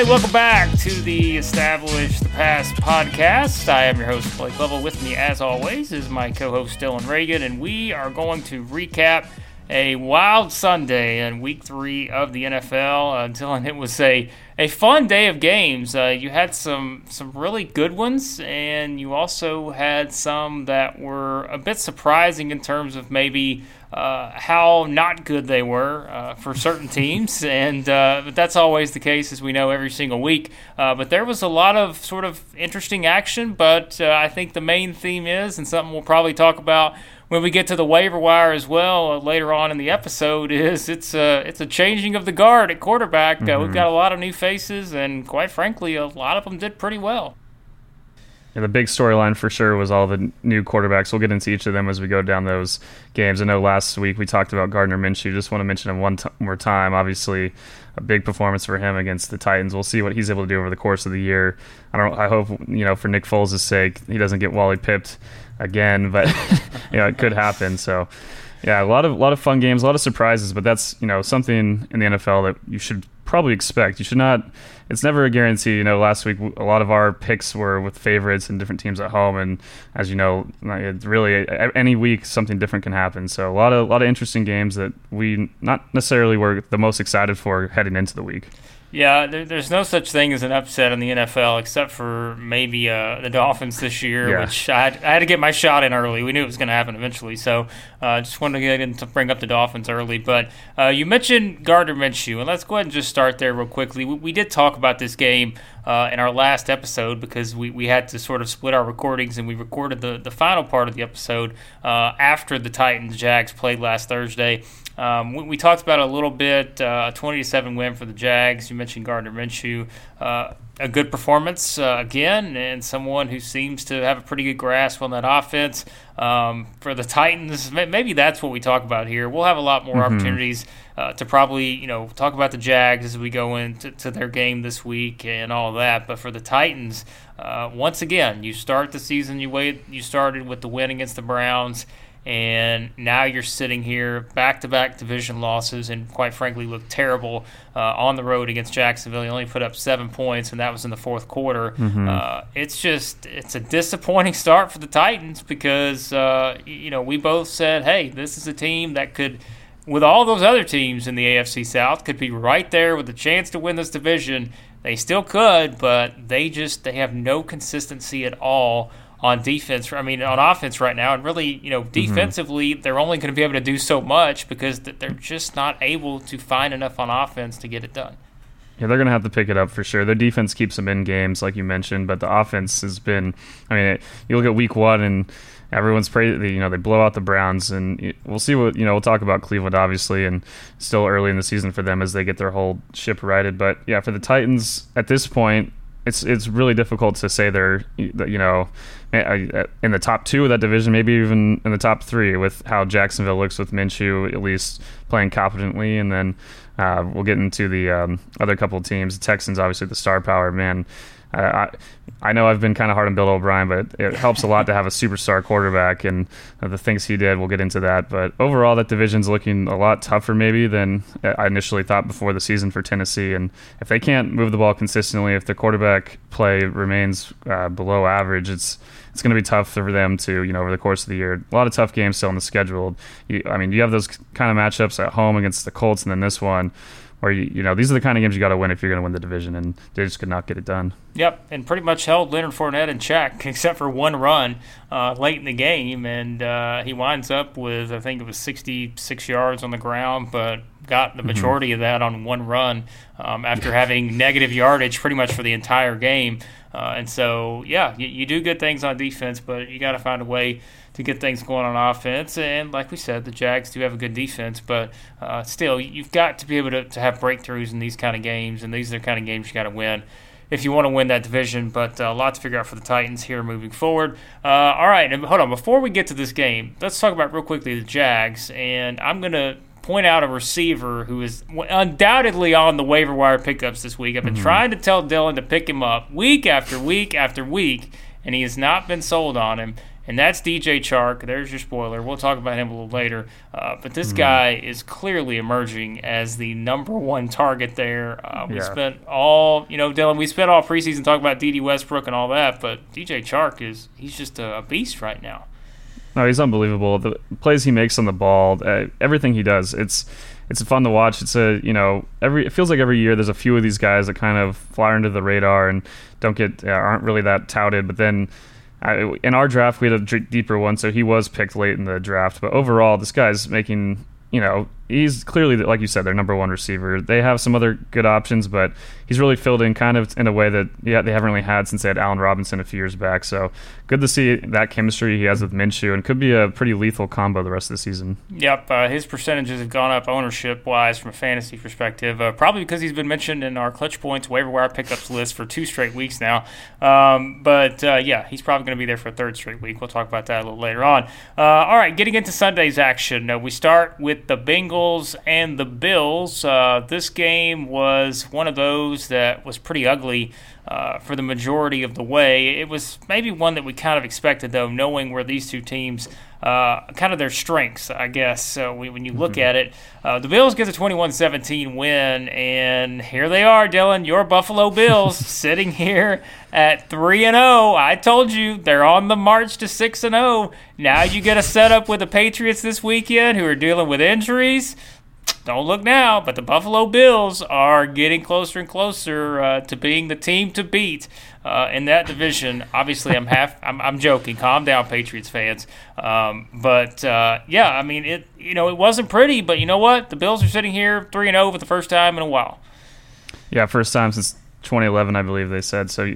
Right, welcome back to the Establish the Past podcast. I am your host, Blake Lovell. With me, as always, is my co host, Dylan Reagan, and we are going to recap a wild Sunday in week three of the NFL. Uh, Dylan, it was a, a fun day of games. Uh, you had some, some really good ones, and you also had some that were a bit surprising in terms of maybe uh, how not good they were uh, for certain teams, and uh, but that's always the case, as we know, every single week. Uh, but there was a lot of sort of interesting action. But uh, I think the main theme is, and something we'll probably talk about when we get to the waiver wire as well uh, later on in the episode, is it's a it's a changing of the guard at quarterback. Mm-hmm. we've got a lot of new faces, and quite frankly, a lot of them did pretty well. The big storyline for sure was all the new quarterbacks. We'll get into each of them as we go down those games. I know last week we talked about Gardner Minshew. Just want to mention him one t- more time. Obviously, a big performance for him against the Titans. We'll see what he's able to do over the course of the year. I don't. I hope you know for Nick Foles' sake he doesn't get Wally pipped again, but you know it could happen. So. Yeah, a lot of a lot of fun games, a lot of surprises, but that's you know something in the NFL that you should probably expect. You should not. It's never a guarantee. You know, last week a lot of our picks were with favorites and different teams at home, and as you know, it's really any week something different can happen. So a lot of a lot of interesting games that we not necessarily were the most excited for heading into the week. Yeah, there, there's no such thing as an upset in the NFL except for maybe uh, the Dolphins this year, Yeah. which I had, I had to get my shot in early. We knew it was going to happen eventually, so uh, just wanted to get in to bring up the Dolphins early. But uh, you mentioned Gardner Minshew, and let's go ahead and just start there real quickly. We, we did talk about this game uh, in our last episode because we, we had to sort of split our recordings, and we recorded the, the final part of the episode uh, after the Titans Jags played last Thursday. Um, we, we talked about a little bit. Uh, a 20 to seven win for the Jags. You mentioned Gardner Minshew. Uh, a good performance uh, again, and someone who seems to have a pretty good grasp on that offense. Um, for the Titans, maybe that's what we talk about here. We'll have a lot more opportunities uh, to probably you know talk about the Jags as we go into to their game this week and all that. But for the Titans, uh, once again, you start the season you wait you started with the win against the Browns and now you're sitting here back-to-back division losses and quite frankly look terrible uh, on the road against jacksonville. You only put up seven points and that was in the fourth quarter. Uh, it's just it's a disappointing start for the titans because uh, you know we both said hey this is a team that could with all those other teams in the afc south could be right there with a chance to win this division. They still could but they just they have no consistency at all on defense. I mean, on offense right now, and really, you know, mm-hmm. defensively, they're only going to be able to do so much because they're just not able to find enough on offense to get it done. Yeah, they're going to have to pick it up for sure. Their defense keeps them in games, like you mentioned, but the offense has been. I mean, you look at Week One, and everyone's praised. You know, they blow out the Browns, and we'll see what you know. We'll talk about Cleveland, obviously, and still early in the season for them as they get their whole ship righted. But yeah, for the Titans at this point, it's it's really difficult to say they're you know in the top two of that division, maybe even in the top three with how Jacksonville looks with Minshew at least playing competently, and then uh, we'll get into the um, other couple of teams. The Texans, obviously, the star power man. I, I know I've been kind of hard on Bill O'Brien, but it helps a lot to have a superstar quarterback and the things he did. We'll get into that. But overall, that division's looking a lot tougher maybe than I initially thought before the season for Tennessee. And if they can't move the ball consistently, if the quarterback play remains uh, below average, it's it's going to be tough for them to, you know, over the course of the year. A lot of tough games still in the schedule. You, I mean, you have those kind of matchups at home against the Colts, and then this one or you, you know these are the kind of games you got to win if you're going to win the division, and they just could not get it done. Yep, and pretty much held Leonard Fournette in check, except for one run uh, late in the game, and uh, he winds up with I think it was 66 yards on the ground, but got the mm-hmm. majority mm-hmm. of that on one run um, after having negative yardage pretty much for the entire game. Uh, and so, yeah, you, you, do good things on defense, but you got to find a way to get things going on offense. And like we said, the Jags do have a good defense, but uh, still, you've got to be able to, to have breakthroughs in these kind of games, and these are the kind of games you got to win if you want to win that division. But uh, a lot to figure out for the Titans here moving forward. Uh, all right, and hold on. Before we get to this game, let's talk about real quickly the Jags. And I'm going to point out a receiver who is undoubtedly on the waiver wire pickups this week. I've been mm-hmm. trying to tell Dylan to pick him up week after week after week, and he has not been sold on him and that's DJ Chark. There's your spoiler. We'll talk about him a little later. Uh, but this mm guy is clearly emerging as the number one target there. Uh, we yeah. spent all, you know, Dylan, we spent all preseason talking about Dede Westbrook and all that, but DJ Chark is, he's just a beast right now. No, he's unbelievable. The plays he makes on the ball, uh, everything he does, it's it's fun to watch. It's a you know every it feels like every year there's a few of these guys that kind of fly under the radar and don't get uh, aren't really that touted, but then in our draft, we had a deeper one, so he was picked late in the draft. But overall, this guy's making you know, he's clearly, like you said, their number one receiver. They have some other good options, but he's really filled in kind of in a way that yeah they haven't really had since they had Allen Robinson a few years back. So good to see that chemistry he has with Minshew, and could be a pretty lethal combo the rest of the season. Yep, uh, his percentages have gone up ownership wise from a fantasy perspective, uh, probably because he's been mentioned in our ClutchPoints waiver wire pickups list for two straight weeks now. Um, but uh, yeah, he's probably going to be there for a third straight week. We'll talk about that a little later on. Uh, all right, getting into Sunday's action, uh, we start with the Bengals and the Bills. Uh, this game was one of those that was pretty ugly uh, for the majority of the way. It was maybe one that we kind of expected, though, knowing where these two teams, uh, kind of their strengths, I guess. So we, when you look mm-hmm. at it, uh, the Bills get a 21 17 win, and here they are, Dylan, your Buffalo Bills sitting here at 3 and 0. I told you they're on the march to 6 and 0. Now you get a setup with the Patriots this weekend who are dealing with injuries don't look now, but the Buffalo Bills are getting closer and closer uh, to being the team to beat uh, in that division. Obviously, I'm half. I'm, I'm joking. Calm down, Patriots fans. Um, but uh, yeah, I mean, it. You know, it wasn't pretty, but you know what? The Bills are sitting here three and zero oh for the first time in a while. Yeah, first time since 2011, I believe they said. So,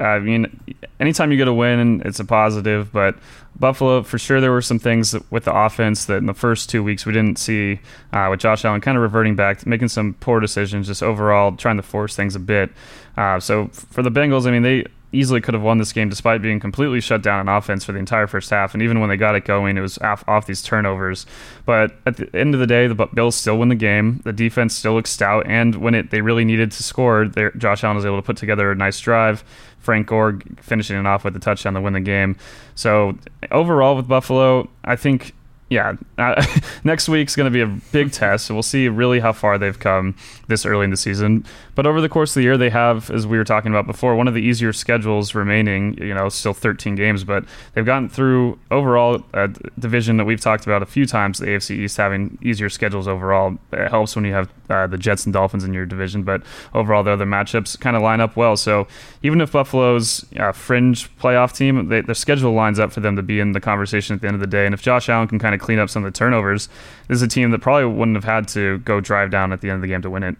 I mean, anytime you get a win, it's a positive, but Buffalo, for sure, there were some things with the offense that in the first two weeks we didn't see uh, with Josh Allen kind of reverting back, making some poor decisions, just overall trying to force things a bit. Uh, so for the Bengals, I mean, they easily could have won this game despite being completely shut down in offense for the entire first half. And even when they got it going, it was off, off these turnovers. But at the end of the day, the Bills still win the game. The defense still looks stout. And when it they really needed to score, Josh Allen was able to put together a nice drive. Frank Gore finishing it off with a touchdown to win the game. So overall with Buffalo, I think yeah, uh, next week's going to be a big test. We'll see really how far they've come this early in the season. But over the course of the year, they have, as we were talking about before, one of the easier schedules remaining. You know, still 13 games, but they've gotten through overall a division that we've talked about a few times. The AFC East having easier schedules overall it helps when you have uh, the Jets and Dolphins in your division. But overall, the other matchups kind of line up well. So even if Buffalo's uh, fringe playoff team, they, their schedule lines up for them to be in the conversation at the end of the day. And if Josh Allen can kind of clean up some of the turnovers. This is a team that probably wouldn't have had to go drive down at the end of the game to win it.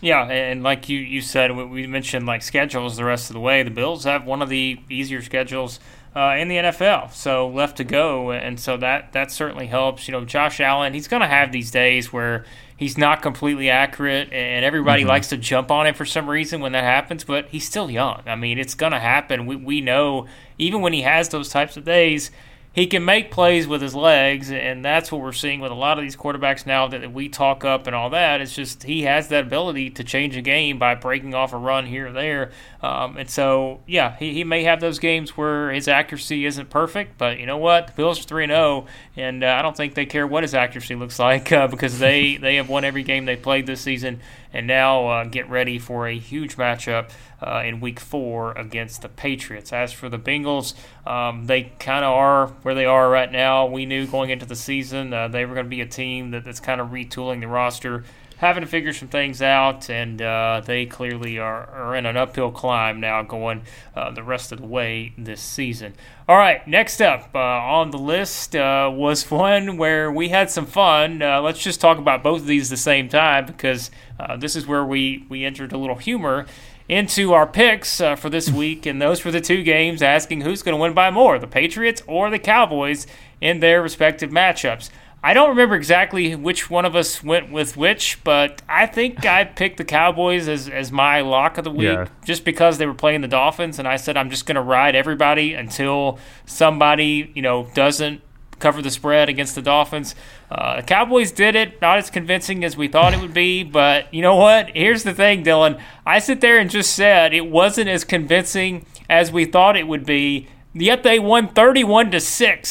Yeah, and like you, you said, we mentioned like schedules the rest of the way. The Bills have one of the easier schedules uh, in the NFL, so left to go, and so that that certainly helps. You know, Josh Allen, he's going to have these days where he's not completely accurate, and everybody Mm-hmm. likes to jump on him for some reason when that happens. But he's still young. I mean, it's going to happen. We we know even when he has those types of days. He can make plays with his legs, and that's what we're seeing with a lot of these quarterbacks now that we talk up and all that. It's just he has that ability to change a game by breaking off a run here or there. Um, and so, yeah, he, he may have those games where his accuracy isn't perfect, but you know what? The Bills are 3 0, and uh, I don't think they care what his accuracy looks like uh, because they, they have won every game they played this season and now uh, get ready for a huge matchup uh, in week four against the Patriots. As for the Bengals, um, they kind of are where they are right now. We knew going into the season uh, they were going to be a team that, that's kind of retooling the roster, having to figure some things out, and uh, they clearly are, are in an uphill climb now going uh, the rest of the way this season. All right, next up uh, on the list uh, was one where we had some fun. Uh, let's just talk about both of these at the same time because uh, this is where we, we entered a little humor into our picks uh, for this week, and those were the two games asking who's going to win by more, the Patriots or the Cowboys in their respective matchups. I don't remember exactly which one of us went with which, but I think I picked the Cowboys as, as my lock of the week Yeah. just because they were playing the Dolphins, and I said I'm just going to ride everybody until somebody you know doesn't cover the spread against the Dolphins. Uh, the Cowboys did it, not as convincing as we thought it would be, but you know what? Here's the thing, Dylan. I sit there and just said it wasn't as convincing as we thought it would be. Yet they won 31 to 6.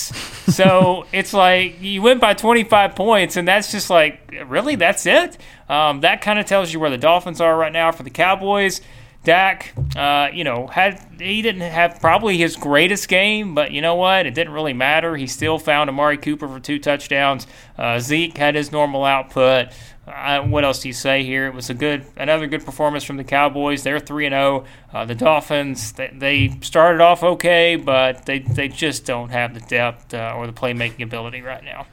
So it's like you win by 25 points, and that's just like, really? That's it? Um, that kind of tells you where the Dolphins are right now for the Cowboys. Dak, uh, you know, had he didn't have probably his greatest game, but you know what? It didn't really matter. He still found Amari Cooper for two touchdowns. Uh, Zeke had his normal output. Uh, what else do you say here? It was a good, another good performance from the Cowboys. They're three and zero. Uh, The Dolphins, they, they started off okay, but they they just don't have the depth uh, or the playmaking ability right now.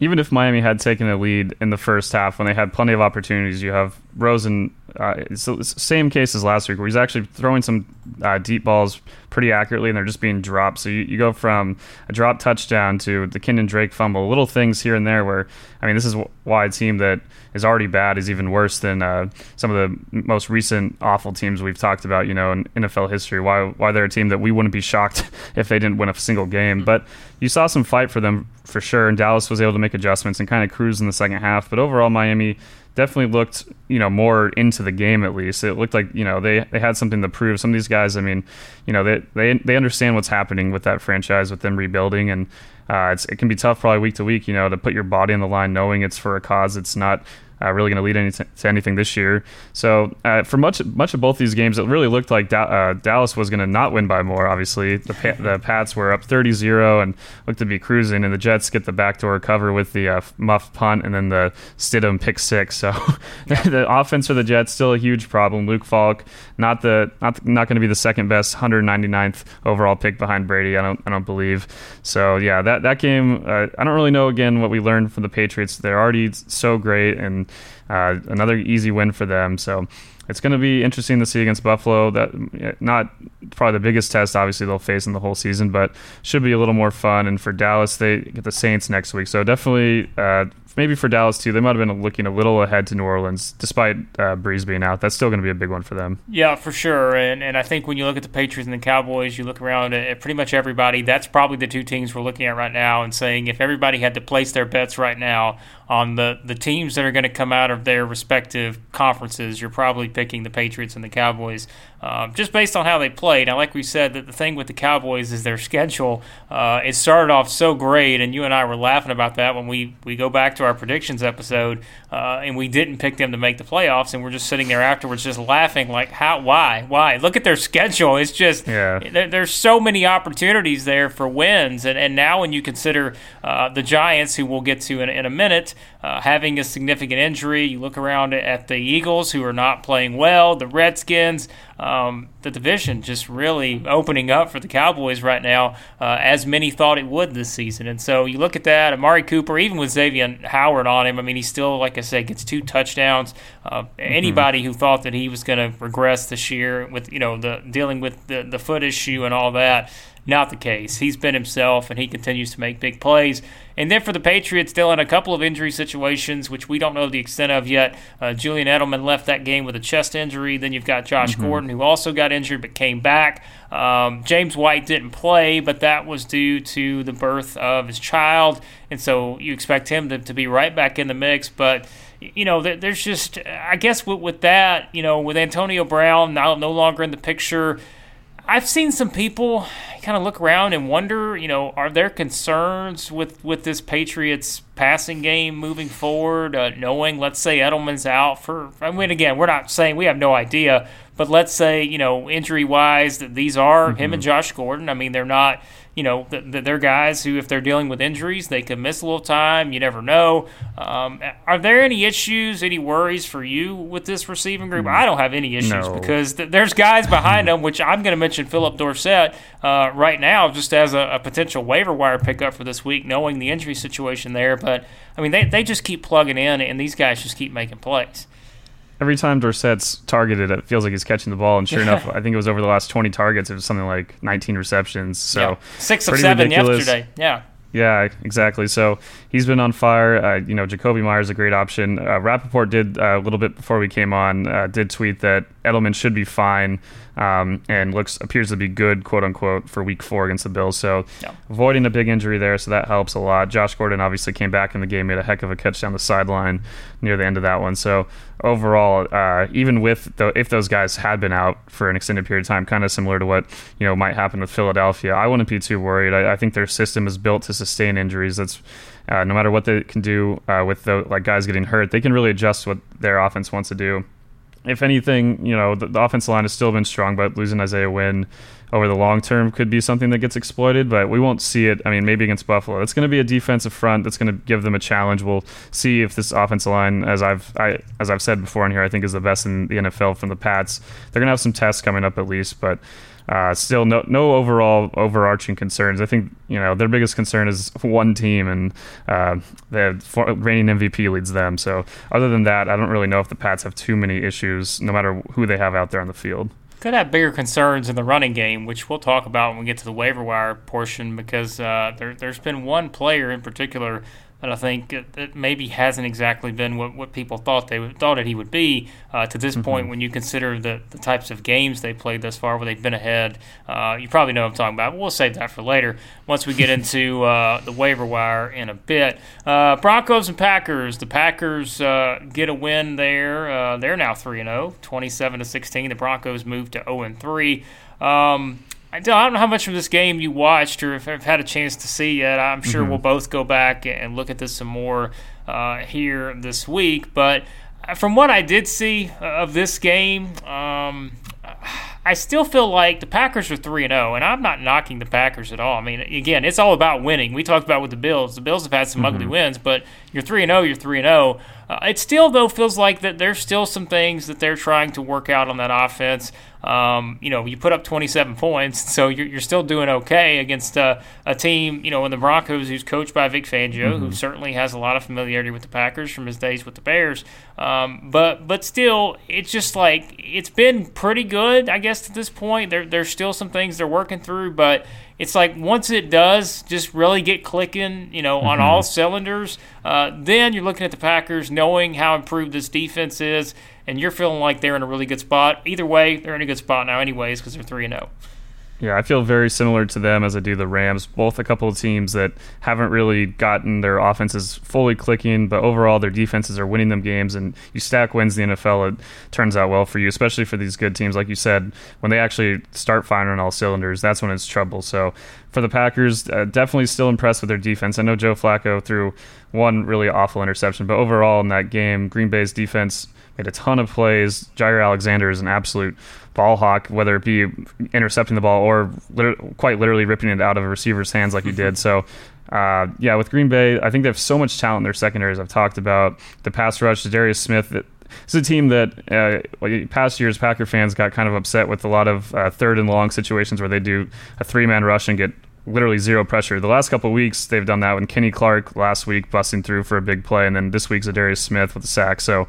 even if Miami had taken a lead in the first half when they had plenty of opportunities, you have Rosen. Uh, it's the same case as last week, where he's actually throwing some uh, deep balls pretty accurately, and they're just being dropped. So you, you go from a drop touchdown to the Kenyon Drake fumble, little things here and there. Where I mean, this is why a team that is already bad is even worse than uh, some of the most recent awful teams we've talked about. You know, in NFL history, why why they're a team that we wouldn't be shocked if they didn't win a single game. But you saw some fight for them for sure, and Dallas was able to make adjustments and kind of cruise in the second half. But overall, Miami definitely looked you know more into the game at least. It looked like you know they, they had something to prove. Some of these guys i mean you know they they, they understand what's happening with that franchise with them rebuilding. And uh, it can be tough probably week to week you know to put your body on the line knowing it's for a cause. It's not uh, really going to lead any to anything this year. So uh, for much much of both these games, it really looked like da- uh, Dallas was going to not win by more. Obviously, the pa- the Pats were up 30-0 and looked to be cruising, and the Jets get the backdoor cover with the uh, muff punt and then the Stidham pick six. So the offense for the Jets still a huge problem. Luke Falk, not the not not going to be the second best 199th overall pick behind Brady. I don't I don't believe. So yeah, that that game uh, I don't really know again what we learned from the Patriots. They're already so great and uh, another easy win for them. So it's going to be interesting to see against Buffalo. That not probably the biggest test, obviously they'll face in the whole season, but should be a little more fun. And for Dallas, they get the Saints next week, so definitely. Uh, Maybe for Dallas too, they might have been looking a little ahead to New Orleans, despite uh, Brees being out. That's still going to be a big one for them. Yeah, for sure. And and I think when you look at the Patriots and the Cowboys, you look around at pretty much everybody. That's probably the two teams we're looking at right now and saying if everybody had to place their bets right now on the, the teams that are going to come out of their respective conferences, you're probably picking the Patriots and the Cowboys um, just based on how they played. Now, like we said, that the thing with the Cowboys is their schedule. Uh, it started off so great, and you and I were laughing about that when we, we go back to our predictions episode, uh, and we didn't pick them to make the playoffs, and we're just sitting there afterwards just laughing like, how, why, why? Look at their schedule. It's just Yeah. there, there's so many opportunities there for wins, and, and now when you consider uh, the Giants, who we'll get to in, in a minute, uh, having a significant injury, you look around at the Eagles, who are not playing well, the Redskins. Um, the division just really opening up for the Cowboys right now, uh, as many thought it would this season. And so you look at that, Amari Cooper, even with Xavier Howard on him, I mean, he still, like I said, gets two touchdowns. Uh, Anybody who thought that he was going to regress this year with, you know, the dealing with the, the foot issue and all that, Not the case. He's been himself, and he continues to make big plays. And then for the Patriots, still in a couple of injury situations, which we don't know the extent of yet. Uh, Julian Edelman left that game with a chest injury. Then you've got Josh mm-hmm. Gordon, who also got injured but came back. Um, James White didn't play, but that was due to the birth of his child. And so you expect him to, to be right back in the mix. But you know, there's just, I guess with, with that, you know, with Antonio Brown now no longer in the picture, I've seen some people kind of look around and wonder, you know, are there concerns with, with this Patriots passing game moving forward, uh, knowing, let's say, Edelman's out for, I mean, again, we're not saying we have no idea, but let's say, you know, injury wise, that these are mm-hmm. him and Josh Gordon. I mean, they're not you know, they're guys who, if they're dealing with injuries, they could miss a little time. You never know. Um, are there any issues, any worries for you with this receiving group? I don't have any issues no. because th- there's guys behind them, which I'm going to mention Philip Dorsett uh, right now, just as a, a, potential waiver wire pickup for this week, knowing the injury situation there. But I mean, they they just keep plugging in, and these guys just keep making plays every time Dorsett's targeted, it feels like he's catching the ball. And sure enough, I think it was over the last 20 targets, it was something like 19 receptions. So yeah. six of seven ridiculous. yesterday. Yeah. Yeah, exactly. So he's been on fire. Uh, you know, Jakobi Meyers is a great option. Uh, Rapoport did uh, a little bit before we came on, uh, did tweet that Edelman should be fine um, and looks appears to be good, quote unquote, for Week Four against the Bills. So yeah. avoiding a big injury there, so that helps a lot. Josh Gordon obviously came back in the game, made a heck of a catch down the sideline near the end of that one. So overall, uh, even with the, if those guys had been out for an extended period of time, kind of similar to what you know might happen with Philadelphia, I wouldn't be too worried. I, I think their system is built to sustain injuries. That's uh, no matter what they can do uh, with the like guys getting hurt, they can really adjust what their offense wants to do if anything, you know, the, the offensive line has still been strong, but losing Isaiah Wynn over the long term could be something that gets exploited, but we won't see it. I mean, maybe against Buffalo. It's going to be a defensive front that's going to give them a challenge. We'll see if this offensive line, as I've I, as I've said before in here, I think is the best in the NFL from the Pats. They're going to have some tests coming up at least, but uh, still, no no overall overarching concerns. I think you know their biggest concern is one team, and uh, the reigning MVP leads them. So other than that, I don't really know if the Pats have too many issues, no matter who they have out there on the field. Could have bigger concerns in the running game, which we'll talk about when we get to the waiver wire portion, because uh, there, there's been one player in particular and I think it, it, maybe hasn't exactly been what, what people thought they thought that he would be uh, to this mm-hmm. point. When you consider the, the types of games they played thus far, where they've been ahead, uh, you probably know what I'm talking about. We'll save that for later once we get into uh, the waiver wire in a bit. Uh, Broncos and Packers. The Packers uh, get a win there. Uh, they're now three and 0, 27 to 16. The Broncos move to 0 and 3. Um, I don't know how much of this game you watched or if I've had a chance to see yet. I'm sure mm-hmm. we'll both go back and look at this some more uh, here this week. But uh, from what I did see uh, of this game, um, I still feel like the Packers are 3 0, and I'm not knocking the Packers at all. I mean, again, it's all about winning. We talked about with the Bills. The Bills have had some mm-hmm. ugly wins, but you're 3 0, you're 3 0. Uh, it still, though, feels like that there's still some things that they're trying to work out on that offense. Um, you know, you put up 27 points, so you're, you're still doing okay against uh, a team, you know, in the Broncos who's coached by Vic Fangio, mm-hmm. who certainly has a lot of familiarity with the Packers from his days with the Bears. Um, but but still, it's just like it's been pretty good, I guess, to this point. There, there's still some things they're working through, but it's like once it does just really get clicking, you know, on mm-hmm. all cylinders, uh, then you're looking at the Packers knowing how improved this defense is and you're feeling like they're in a really good spot. Either way, they're in a good spot now, anyways, because they're three and zero. Oh. Yeah, I feel very similar to them as I do the Rams. Both a couple of teams that haven't really gotten their offenses fully clicking, but overall their defenses are winning them games. And you stack wins the NFL, it turns out well for you, especially for these good teams. Like you said, when they actually start firing on all cylinders, that's when it's trouble. So for the Packers, uh, definitely still impressed with their defense. I know Joe Flacco threw one really awful interception, but overall in that game, Green Bay's defense made a ton of plays. Jaire Alexander is an absolute ball hawk, whether it be intercepting the ball or quite literally ripping it out of a receiver's hands like he did. So, uh, yeah, with Green Bay, I think they have so much talent in their secondaries. I've talked about the pass rush, Darius Smith. It's a team that uh, past years Packer fans got kind of upset with a lot of uh, third and long situations where they do a three man rush and get literally zero pressure. The last couple weeks they've done that when Kenny Clark last week busting through for a big play, and then this week's Darius Smith with a sack. So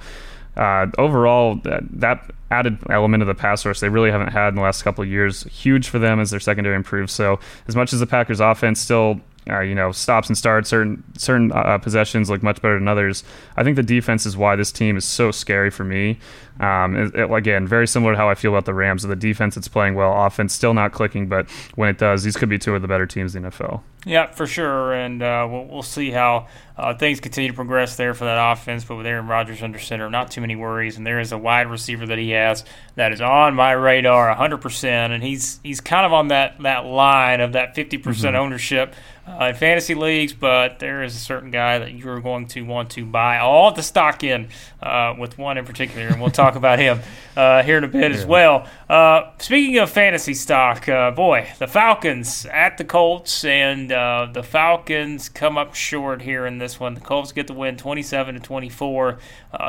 uh, overall, that, that, added element of the pass rush they really haven't had in the last couple of years, huge for them as their secondary improves. So, as much as the Packers' offense still uh, you know, stops and starts. Certain certain uh, possessions look much better than others. I think the defense is why this team is so scary for me. Um, it, it, again, very similar to how I feel about the Rams. The defense it's playing well, offense still not clicking, but when it does, these could be two of the better teams in the NFL. Yeah, for sure, and uh, we'll, we'll, see how uh, things continue to progress there for that offense. But with Aaron Rodgers under center, not too many worries. And there is a wide receiver that he has that is on my radar 100%, and he's he's kind of on that that line of that 50% mm hmm ownership uh, in fantasy leagues, but there is a certain guy that you're going to want to buy all the stock in, uh, with one in particular, and we'll talk about him uh, here in a bit yeah. as well. Uh, speaking of fantasy stock, uh, boy, the Falcons at the Colts, and uh, the Falcons come up short here in this one. The Colts get the win, 27 to 24.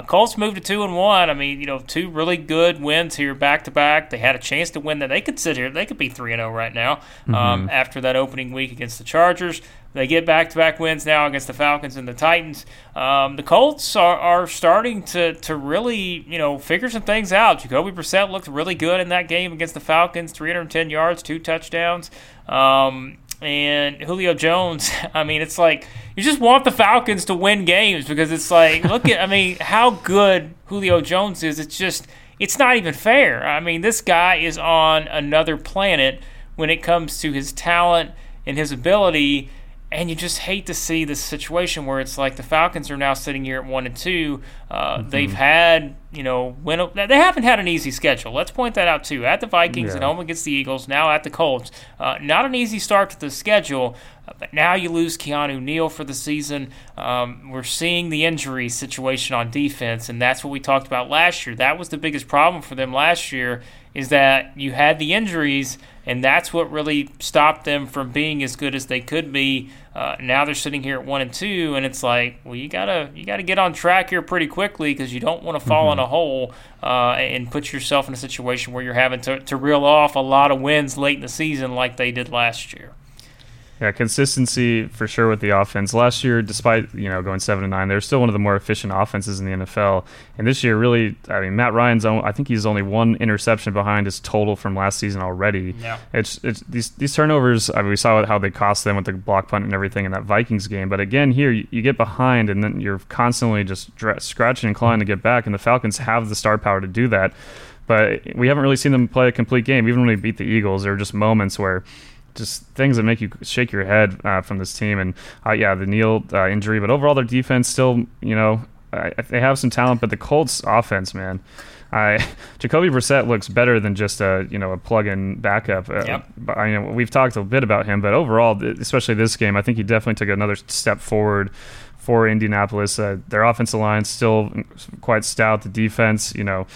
Colts move to two and one. I mean, you know, two really good wins here back to back. They had a chance to win that. They could sit here. They could be three and zero oh right now um, mm-hmm. after that opening week against the Chargers. They get back to back wins now against the Falcons and the Titans. Um, the Colts are, are starting to, to really, you know, figure some things out. Jacoby Brissett looked really good in that game against the Falcons 310 yards, two touchdowns. Um, and Julio Jones, I mean, it's like you just want the Falcons to win games because it's like, look at, I mean, how good Julio Jones is. It's just, it's not even fair. I mean, this guy is on another planet when it comes to his talent and his ability and you just hate to see this situation where it's like the Falcons are now sitting here at one and two. Uh, mm-hmm. They've had, you know, win, they haven't had an easy schedule. Let's point that out too. At the Vikings, yeah. at home against the Eagles, now at the Colts. Uh, not an easy start to the schedule. But now you lose Keanu Neal for the season. Um, we're seeing the injury situation on defense, and that's what we talked about last year. That was the biggest problem for them last year is that you had the injuries, and that's what really stopped them from being as good as they could be. Uh, now they're sitting here at one and two, and it's like, well, you gotta you gotta get on track here pretty quickly because you don't want to fall mm-hmm. in a hole uh, and put yourself in a situation where you're having to, to reel off a lot of wins late in the season like they did last year. Yeah, consistency for sure with the offense. Last year, despite you know going seven to nine, they're still one of the more efficient offenses in the NFL. And this year, really, I mean, Matt Ryan's. Own, I think he's only one interception behind his total from last season already. Yeah, it's it's these these turnovers. I mean, we saw how they cost them with the block punt and everything in that Vikings game. But again, here you, you get behind, and then you're constantly just dra- scratching and clawing to get back. And the Falcons have the star power to do that. But we haven't really seen them play a complete game. Even when we beat the Eagles, there were just moments where just things that make you shake your head uh, from this team. And uh, yeah, the Neal uh, injury, but overall their defense still, you know, they have some talent. But the Colts offense, man, I Jacoby Brissett looks better than just a you know a plug-in backup. Uh, yep. I know we've talked a bit about him, but overall, especially this game, I think he definitely took another step forward for Indianapolis. Uh, their offensive line still quite stout. The defense, you know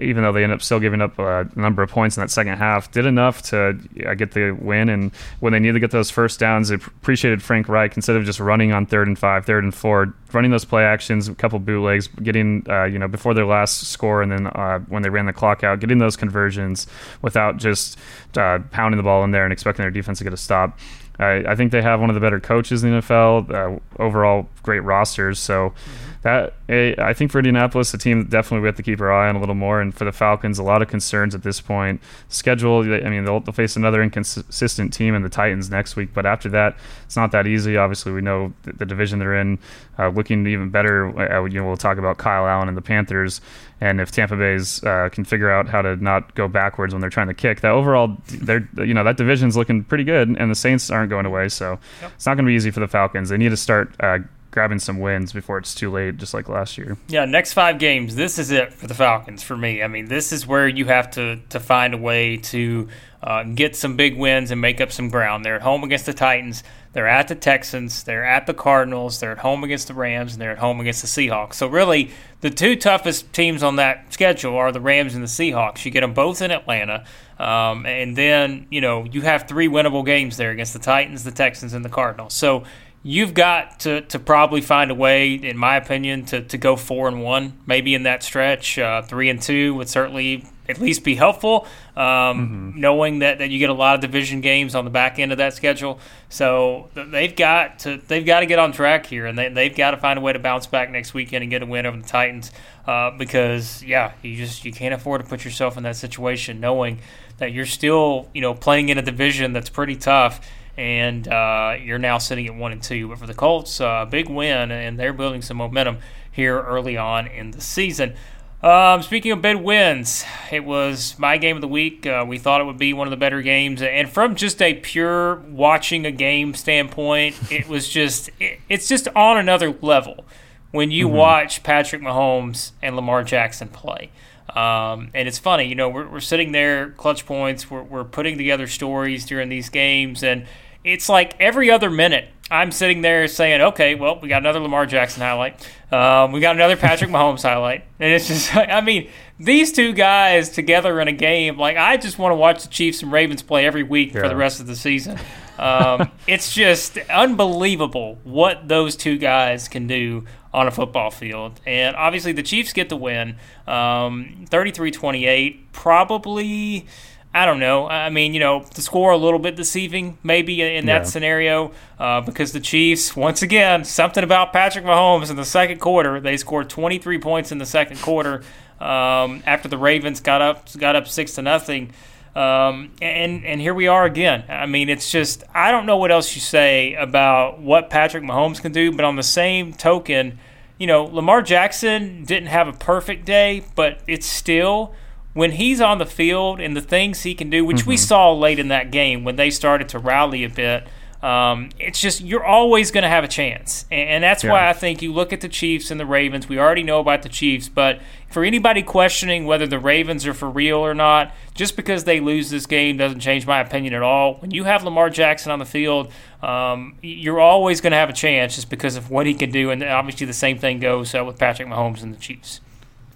even though they end up still giving up a number of points in that second half, did enough to get the win. And when they needed to get those first downs, they appreciated Frank Reich instead of just running on third and five, third and four, running those play actions, a couple bootlegs, getting uh, you know before their last score, and then uh, when they ran the clock out, getting those conversions without just uh, pounding the ball in there and expecting their defense to get a stop. I, think they have one of the better coaches in the NFL. Uh, overall, great rosters. So. That I think for Indianapolis, the team definitely we have to keep our eye on a little more. And for the Falcons, a lot of concerns at this point. Schedule, I mean, they'll, they'll face another inconsistent team in the Titans next week, but after that, it's not that easy. Obviously, we know the, the division they're in, uh, looking even better. Uh, you know, we'll talk about Kyle Allen and the Panthers, and if Tampa Bay's uh, can figure out how to not go backwards when they're trying to kick, that overall, they're you know that division's looking pretty good, and the Saints aren't going away, so yep. it's not going to be easy for the Falcons. They need to start uh, grabbing some wins before it's too late, just like last year. Yeah, next five games, this is it for the Falcons for me. I mean, this is where you have to to find a way to uh, get some big wins and make up some ground. They're at home against the Titans. They're at the Texans. They're at the Cardinals. They're at home against the Rams, and they're at home against the Seahawks. So really, the two toughest teams on that schedule are the Rams and the Seahawks. You get them both in Atlanta. Um, and then, you know, you have three winnable games there against the Titans, the Texans, and the Cardinals. So you've got to, to probably find a way, in my opinion, to, to go four and one, maybe in that stretch. Uh, three and two would certainly at least be helpful, um, mm-hmm. knowing that, that you get a lot of division games on the back end of that schedule. So they've got to they've got to get on track here, and they, they've got to find a way to bounce back next weekend and get a win over the Titans. Uh, because yeah, you just you can't afford to put yourself in that situation, knowing that you're still you know playing in a division that's pretty tough and uh, you're now sitting at one and two. But for the Colts, a uh, big win, and they're building some momentum here early on in the season. Um, speaking of big wins, it was my game of the week. Uh, we thought it would be one of the better games, and from just a pure watching a game standpoint, it was just it, it's just on another level when you mm-hmm. watch Patrick Mahomes and Lamar Jackson play. Um, and it's funny, you know, we're, we're sitting there, ClutchPoints, we're, we're putting together stories during these games, and it's like every other minute I'm sitting there saying, okay, well, we got another Lamar Jackson highlight. Um, we got another Patrick Mahomes highlight. And it's just, I mean, these two guys together in a game, like, I just want to watch the Chiefs and Ravens play every week yeah. for the rest of the season. Um, it's just unbelievable what those two guys can do on a football field. And obviously, the Chiefs get the win um, 33 28. Probably I don't know. I mean, you know, the score a little bit deceiving maybe in that yeah. scenario uh, because the Chiefs, once again, something about Patrick Mahomes in the second quarter. They scored 23 points in the second quarter um, after the Ravens got up got up six to nothing. Um, and and here we are again. I mean, it's just I don't know what else you say about what Patrick Mahomes can do, but on the same token, you know, Lamar Jackson didn't have a perfect day, but it's still when he's on the field and the things he can do, which mm-hmm. we saw late in that game when they started to rally a bit, um, it's just you're always going to have a chance, and, and that's yeah. why I think you look at the Chiefs and the Ravens. We already know about the Chiefs, but for anybody questioning whether the Ravens are for real or not, just because they lose this game doesn't change my opinion at all. When you have Lamar Jackson on the field, um, you're always going to have a chance just because of what he can do, and obviously the same thing goes uh, with Patrick Mahomes and the Chiefs.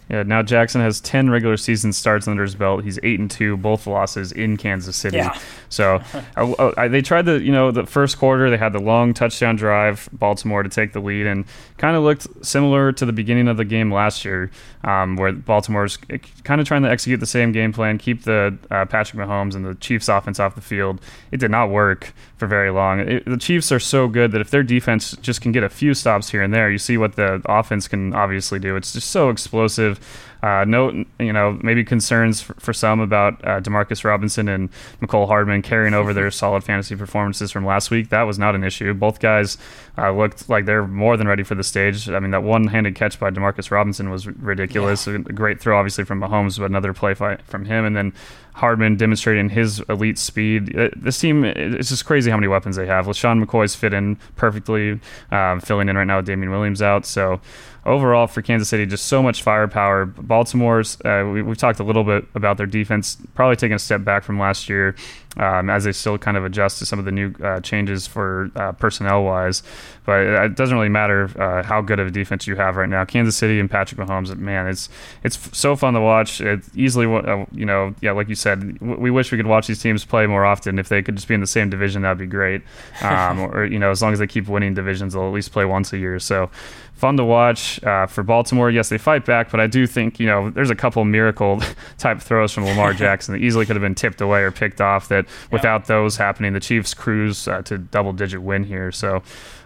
Yeah, now Jackson has ten regular season starts under his belt. He's eight and two, both losses in Kansas City. Yeah. So I, I, they tried the you know the first quarter they had the long touchdown drive Baltimore to take the lead and kind of looked similar to the beginning of the game last year, um, where Baltimore's kind of trying to execute the same game plan, keep the uh, Patrick Mahomes and the Chiefs offense off the field. It did not work for very long. It, the Chiefs are so good that if their defense just can get a few stops here and there, you see what the offense can obviously do. It's just so explosive. Uh, no, you know, maybe concerns for, for some about uh, Demarcus Robinson and Mecole Hardman carrying over their solid fantasy performances from last week. That was not an issue. Both guys uh, looked like they're more than ready for the stage. I mean, that one-handed catch by Demarcus Robinson was ridiculous. Yeah. A great throw, obviously, from Mahomes, but another play fight from him. And then Hardman demonstrating his elite speed. Uh, this team, it's just crazy how many weapons they have. LeSean McCoy's fit in perfectly, um, filling in right now with Damien Williams out. So overall for Kansas City, just so much firepower. Baltimore's, uh, we, have talked a little bit about their defense, probably taking a step back from last year um, as they still kind of adjust to some of the new uh, changes for uh, personnel wise. But it doesn't really matter uh, how good of a defense you have right now. Kansas City and Patrick Mahomes, man, it's it's so fun to watch. It's easily, uh, you know, yeah, like you said, we wish we could watch these teams play more often. If they could just be in the same division, that'd be great. Um, or you know, as long as they keep winning divisions, they'll at least play once a year. So fun to watch uh, for Baltimore. Yes, they fight back, but I do think you know there's a couple miracle type throws from Lamar Jackson that easily could have been tipped away or picked off. That without yeah. those happening, the Chiefs cruise uh, to double digit win here. So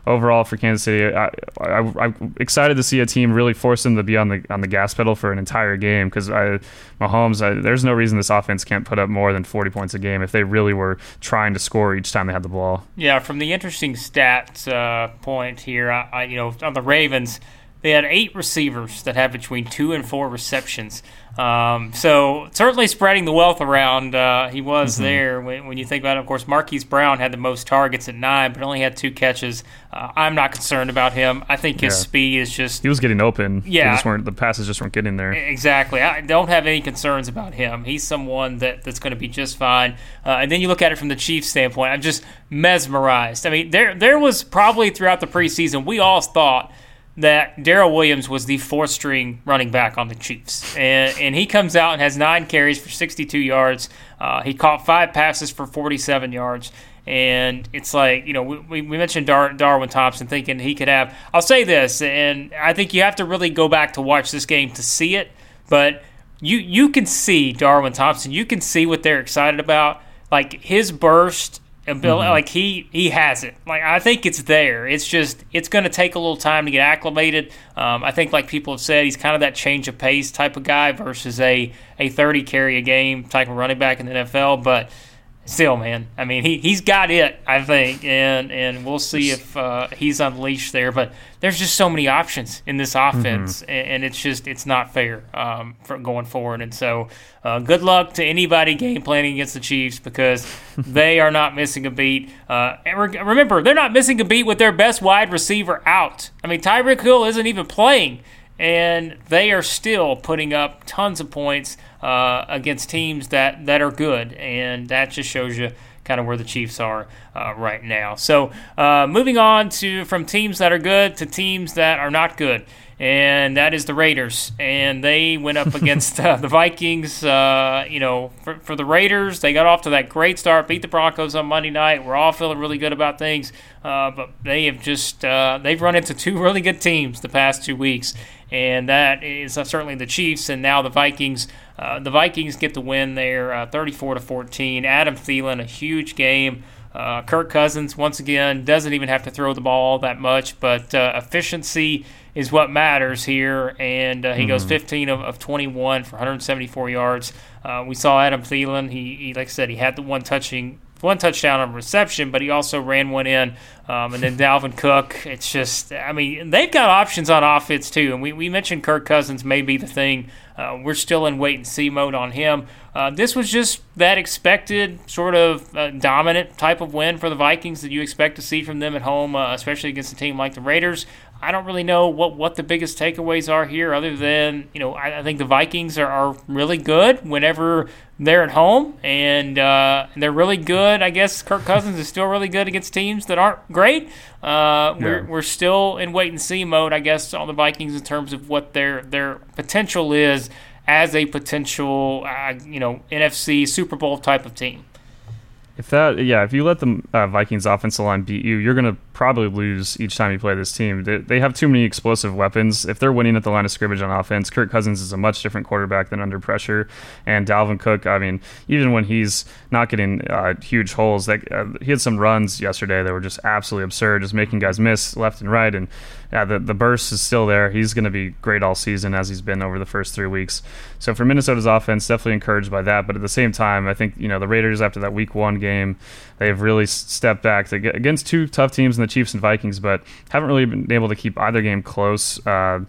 overall for Kansas City, I, am excited to see a team really force them to be on the on the gas pedal for an entire game because Mahomes, I, there's no reason this offense can't put up more than 40 points a game if they really were trying to score each time they had the ball. Yeah, from the interesting stats uh, point here, I, I, you know, on the Ravens they had eight receivers that had between two and four receptions. Um, so certainly spreading the wealth around. Uh, he was mm-hmm. there when, when, you think about it. Of course, Marquise Brown had the most targets at nine, but only had two catches. Uh, I'm not concerned about him. I think his yeah. speed is just. He was getting open. Yeah, the passes just weren't getting there. Exactly. I don't have any concerns about him. He's someone that, that's going to be just fine. Uh, and then you look at it from the Chiefs' standpoint. I'm just mesmerized. I mean, there there was probably throughout the preseason we all thought that Darrel Williams was the fourth string running back on the Chiefs. And, and he comes out and has nine carries for 62 yards. Uh, he caught five passes for 47 yards. And it's like, you know, we, we mentioned Dar- Darwin Thompson thinking he could have. I'll say this, and I think you have to really go back to watch this game to see it. But you you can see Darwin Thompson. You can see what they're excited about. Like his burst ability, mm-hmm. like he he has it. Like I think it's there. It's just it's going to take a little time to get acclimated. Um, I think, like people have said, he's kind of that change of pace type of guy versus a a thirty carry a game type of running back in the NFL. But still, man, I mean, he he's got it, I think, and and we'll see if uh, he's unleashed there. But there's just so many options in this offense, mm-hmm. and, and, it's just it's not fair um, for going forward. And so, uh, good luck to anybody game planning against the Chiefs because they are not missing a beat. Uh, remember, they're not missing a beat with their best wide receiver out. I mean, Tyreek Hill isn't even playing and they are still putting up tons of points uh, against teams that, that are good, and that just shows you kind of where the Chiefs are uh, right now. So, uh, moving on to from teams that are good to teams that are not good and that is the Raiders. And they went up against uh, the Vikings. Uh, you know, for, for, the Raiders, they got off to that great start, beat the Broncos on Monday night. We're all feeling really good about things, uh, but they have just uh, they've run into two really good teams the past two weeks, and that is uh, certainly the Chiefs and now the Vikings. Uh, the Vikings get the win there, 34 to 14. Adam Thielen, a huge game. Uh, Kirk Cousins, once again, doesn't even have to throw the ball that much, but uh, efficiency is what matters here. And uh, he mm-hmm. goes 15 of, of, 21 for 174 yards. Uh, we saw Adam Thielen. He, he, like I said, he had the one touching one touchdown on reception, but he also ran one in. Um, and then Dalvin Cook, it's just, I mean, they've got options on offense too. And we, we mentioned Kirk Cousins may be the thing. Uh, we're still in wait and see mode on him. Uh, this was just that expected sort of uh, dominant type of win for the Vikings that you expect to see from them at home, uh, especially against a team like the Raiders. I don't really know what, what the biggest takeaways are here, other than you know I, I think the Vikings are, are really good whenever they're at home, and uh, they're really good. I guess Kirk Cousins is still really good against teams that aren't great. Uh, yeah. we're, we're still in wait and see mode, I guess, on the Vikings in terms of what their their potential is as a potential, uh, you know, NFC Super Bowl type of team. If that, yeah, if you let the uh, Vikings offensive line beat you, you're gonna probably lose each time you play this team. They, they, have too many explosive weapons. If they're winning at the line of scrimmage on offense, Kirk Cousins is a much different quarterback than under pressure. And Dalvin Cook, I mean, even when he's not getting uh, huge holes, that uh, he had some runs yesterday that were just absolutely absurd, just making guys miss left and right. And yeah, the the burst is still there. He's going to be great all season as he's been over the first three weeks. So for Minnesota's offense, definitely encouraged by that. But at the same time, I think you know the Raiders after that Week One game, they've really stepped back against two tough teams in the Chiefs and Vikings, but haven't really been able to keep either game close. Uh,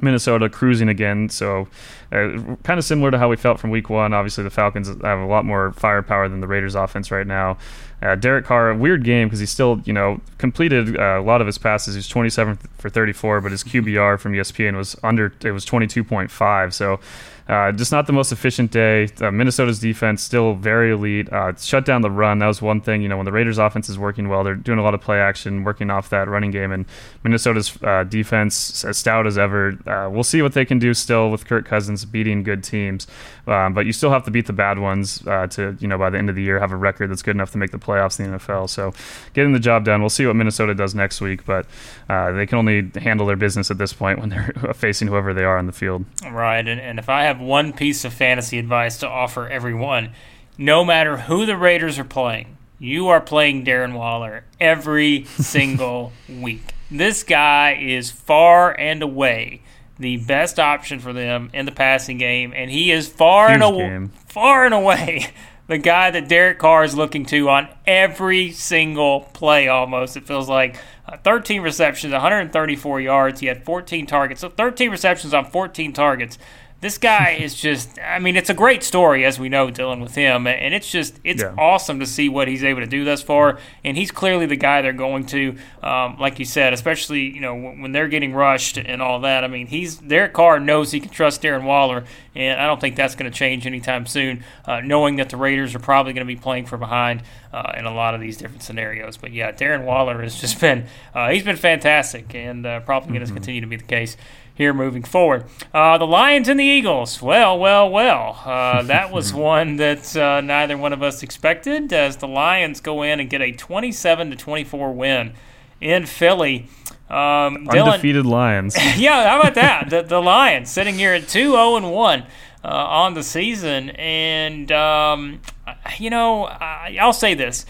Minnesota cruising again, so uh, kind of similar to how we felt from Week One. Obviously, the Falcons have a lot more firepower than the Raiders' offense right now. Uh, Derek Carr, weird game because he still, you know, completed uh, a lot of his passes. He's 27 for 34, but his QBR from ESPN was under. It was 22.5. So uh, just not the most efficient day. Uh, Minnesota's defense still very elite. Uh, shut down the run. That was one thing. You know, when the Raiders' offense is working well, they're doing a lot of play action, working off that running game. And Minnesota's uh, defense, as stout as ever. Uh, we'll see what they can do still with Kirk Cousins beating good teams. Um, but you still have to beat the bad ones uh, to, you know, by the end of the year, have a record that's good enough to make the playoffs in the NFL. So getting the job done. We'll see what Minnesota does next week, but they can only handle their business at this point when they're facing whoever they are on the field. Right. And, and if I have have one piece of fantasy advice to offer everyone. No matter who the Raiders are playing, you are playing Darren Waller every single week. This guy is far and away the best option for them in the passing game, and he is far Huge and away, far and away the guy that Derek Carr is looking to on every single play. Almost it feels like uh, 13 receptions, 134 yards. He had 14 targets, so 13 receptions on 14 targets this guy is just i mean it's a great story as we know dealing with him and it's just it's yeah. awesome to see what he's able to do thus far and he's clearly the guy they're going to um, like you said especially you know when they're getting rushed and all that i mean he's their Carr knows he can trust Darren Waller and I don't think that's going to change anytime soon uh, knowing that the Raiders are probably going to be playing from behind uh, in a lot of these different scenarios but yeah Darren Waller has just been uh, he's been fantastic and uh, probably going to mm-hmm. continue to be the case here moving forward. Uh, the Lions and the Eagles. Well, well, well. Uh, that was one that uh, neither one of us expected as the Lions go in and get a 27 to 24 win in Philly. Um, Undefeated Lions. yeah, how about that? the, the Lions sitting here at 2 0 and 1 uh, on the season. And, um, you know, I, I'll say this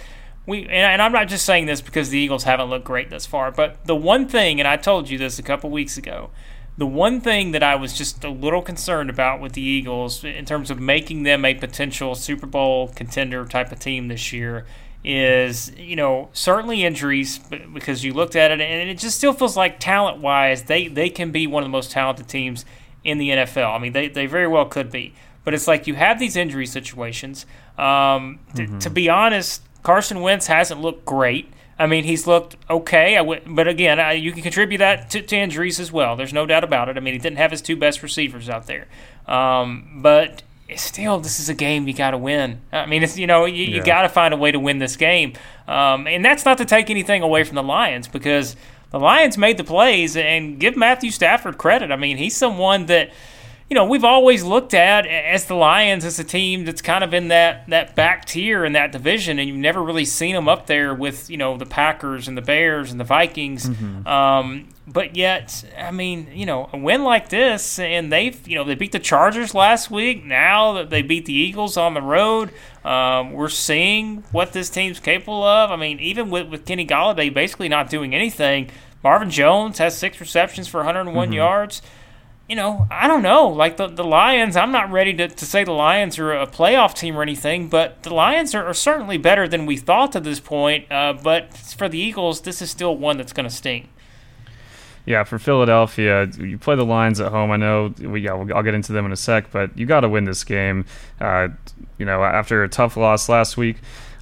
we and, and, I'm not just saying this because the Eagles haven't looked great thus far, but the one thing, and I told you this a couple weeks ago, the one thing that I was just a little concerned about with the Eagles in terms of making them a potential Super Bowl contender type of team this year is, you know, certainly injuries because you looked at it and it just still feels like talent wise, they, they can be one of the most talented teams in the NFL. I mean, they, they very well could be. But it's like you have these injury situations. Um, mm-hmm. to be honest, Carson Wentz hasn't looked great. I mean, he's looked okay. W- but again, I, you can contribute that to, to, injuries as well. There's no doubt about it. I mean, he didn't have his two best receivers out there. Um, but still, this is a game you got to win. I mean, it's you know you, yeah. you got to find a way to win this game. Um, and that's not to take anything away from the Lions because the Lions made the plays and give Matthew Stafford credit. I mean, he's someone that you know, we've always looked at as the Lions as a team that's kind of in that, that back tier in that division, and you've never really seen them up there with, you know, the Packers and the Bears and the Vikings. Mm-hmm. Um, but yet, I mean, you know, a win like this, and they've, you know, they beat the Chargers last week. Now that they beat the Eagles on the road, um, we're seeing what this team's capable of. I mean, even with, with Kenny Golladay basically not doing anything, Marvin Jones has six receptions for 101 mm-hmm. yards you know, I don't know. Like the, the Lions, I'm not ready to, to say the Lions are a playoff team or anything, but the Lions are, are certainly better than we thought to this point. Uh, but for the Eagles, this is still one that's going to sting. Yeah, for Philadelphia, you play the Lions at home. I know, we, yeah, I'll get into them in a sec, but you got to win this game. Uh, you know, after a tough loss last week,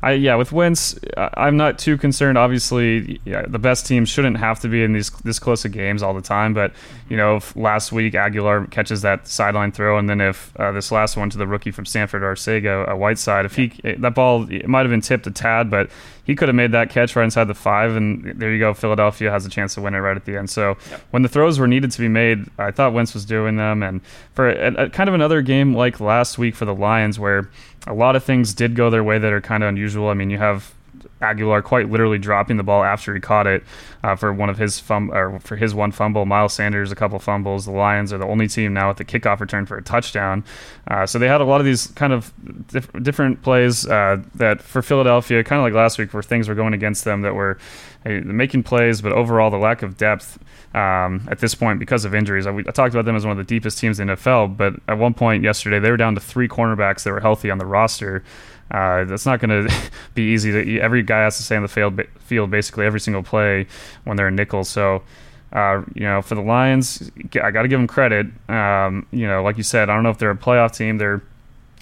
I yeah, with Wentz, I'm not too concerned. Obviously, yeah, the best teams shouldn't have to be in these this close of games all the time. But you know, if last week Agholor catches that sideline throw, and then if uh, this last one to the rookie from Stanford, Arcega, a Whiteside, if he that ball it might have been tipped a tad, but he could have made that catch right inside the five, and there you go. Philadelphia has a chance to win it right at the end. So yep. when the throws were needed to be made, I thought Wentz was doing them. And for a, a, kind of another game like last week for the Lions, where a lot of things did go their way that are kind of unusual. I mean, you have Agholor quite literally dropping the ball after he caught it uh, for one of his fum- or for his one fumble. Miles Sanders a couple fumbles. The Lions are the only team now with the kickoff return for a touchdown. Uh, so they had a lot of these kind of dif- different plays uh, that for Philadelphia, kind of like last week, where things were going against them that were hey, making plays, but overall the lack of depth. Um, at this point, because of injuries, I, I, talked about them as one of the deepest teams in the NFL. But at one point yesterday, they were down to three cornerbacks that were healthy on the roster. Uh, that's not going to be easy. To, every guy has to stay on the field, field basically every single play when they're in nickel. So, uh, you know, for the Lions, I got to give them credit. Um, you know, like you said, I don't know if they're a playoff team. They're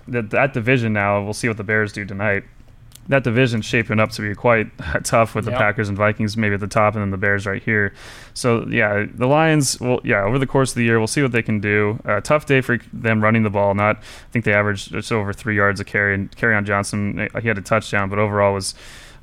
that, that division now. We'll see what the Bears do tonight that division's shaping up to be quite tough with the yep. Packers and Vikings maybe at the top, and then the Bears right here. So yeah, the Lions. Well, yeah, over the course of the year, we'll see what they can do. Uh, tough day for them running the ball. Not, I think they averaged just over three yards a carry. And Kerryon Johnson, he had a touchdown, but overall was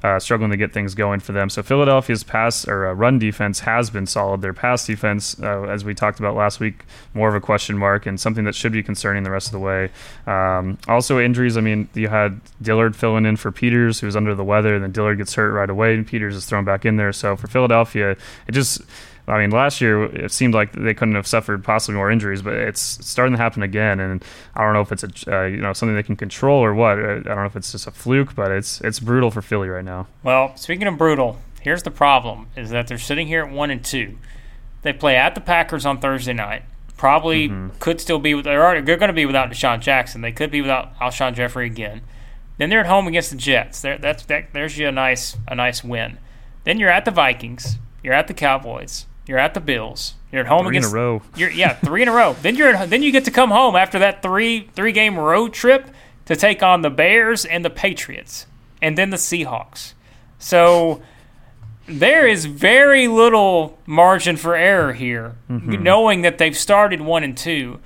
uh, struggling to get things going for them. So Philadelphia's pass or uh, run defense has been solid. Their pass defense, uh, as we talked about last week, more of a question mark and something that should be concerning the rest of the way. Um, also injuries. I mean, you had Dillard filling in for Peters, who was under the weather, and then Dillard gets hurt right away, and Peters is thrown back in there. So for Philadelphia, it just I mean, last year it seemed like they couldn't have suffered possibly more injuries, but it's starting to happen again. And I don't know if it's a uh, you know something they can control or what. I don't know if it's just a fluke, but it's it's brutal for Philly right now. Well, speaking of brutal, here's the problem: is that they're sitting here at one and two. They play at the Packers on Thursday night. Probably mm-hmm. could still be. They're already, they're going to be without DeSean Jackson. They could be without Alshon Jeffery again. Then they're at home against the Jets. There, that's that, there's you a nice a nice win. Then you're at the Vikings. You're at the Cowboys. You're at the Bills. You're at home three against. in a row. You're, yeah, three in a row. Then you're at, then you get to come home after that three three game road trip to take on the Bears and the Patriots, and then the Seahawks. So there is very little margin for error here, mm-hmm. knowing that they've started one and two.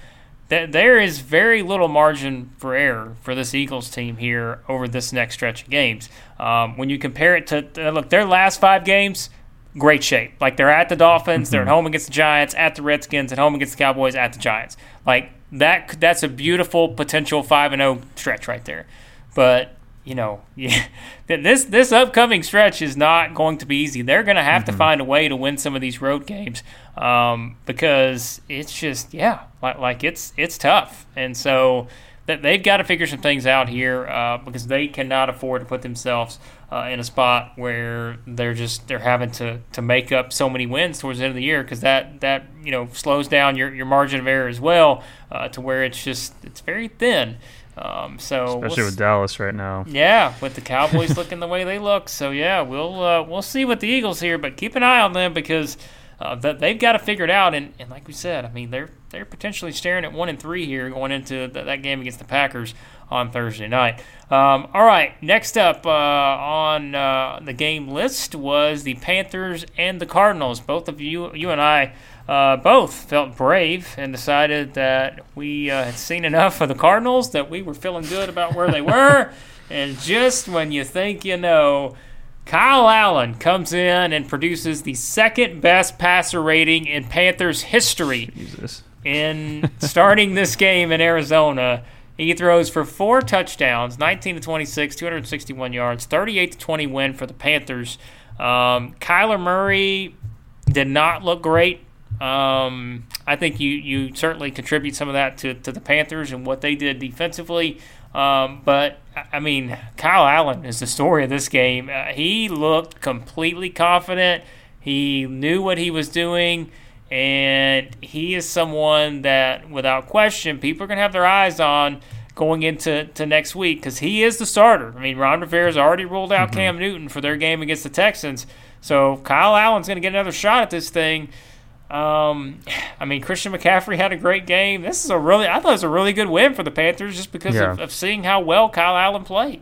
That there is very little margin for error for this Eagles team here over this next stretch of games. Um, when you compare it to look their last five games, great shape. Like they're at the Dolphins, Mm-hmm. they're at home against the Giants, at the Redskins, at home against the Cowboys, at the Giants. Like that that's a beautiful potential 5 and 0 stretch right there. But you know, yeah, this this upcoming stretch is not going to be easy. They're going to have Mm-hmm. to find a way to win some of these road games um, because it's just yeah, like, like it's it's tough, and so that they've got to figure some things out here uh, because they cannot afford to put themselves uh, in a spot where they're just they're having to, to make up so many wins towards the end of the year because that that you know slows down your, your margin of error as well uh, to where it's just it's very thin. Um, so especially we'll with Dallas right now. yeah, with the Cowboys looking the way they look. So yeah, we'll uh, we'll see with the Eagles here, but keep an eye on them because uh, th- they've got to figure it out. And, and like we said, I mean they're they're potentially staring at one and three here going into th- that game against the Packers on Thursday night. Um, all right, next up uh, on uh, the game list was the Panthers and the Cardinals. Both of you, you and I. Uh, both felt brave and decided that we uh, had seen enough of the Cardinals, that we were feeling good about where they were. and just when you think you know, Kyle Allen comes in and produces the second best passer rating in Panthers history Jesus. in starting this game in Arizona. He throws for four touchdowns, 19 to 26, 261 yards, 38 to 20 win for the Panthers. Um, Kyler Murray did not look great. Um, I think you, you certainly contribute some of that to, to the Panthers and what they did defensively. Um, but, I mean, Kyle Allen is the story of this game. Uh, he looked completely confident. He knew what he was doing. And he is someone that, without question, people are going to have their eyes on going into to next week because he is the starter. I mean, Ron Rivera's already ruled out Cam Newton for their game against the Texans. So Kyle Allen's going to get another shot at this thing. Um, I mean, Christian McCaffrey had a great game. This is a really, I thought it was a really good win for the Panthers just because Yeah. of, of seeing how well Kyle Allen played.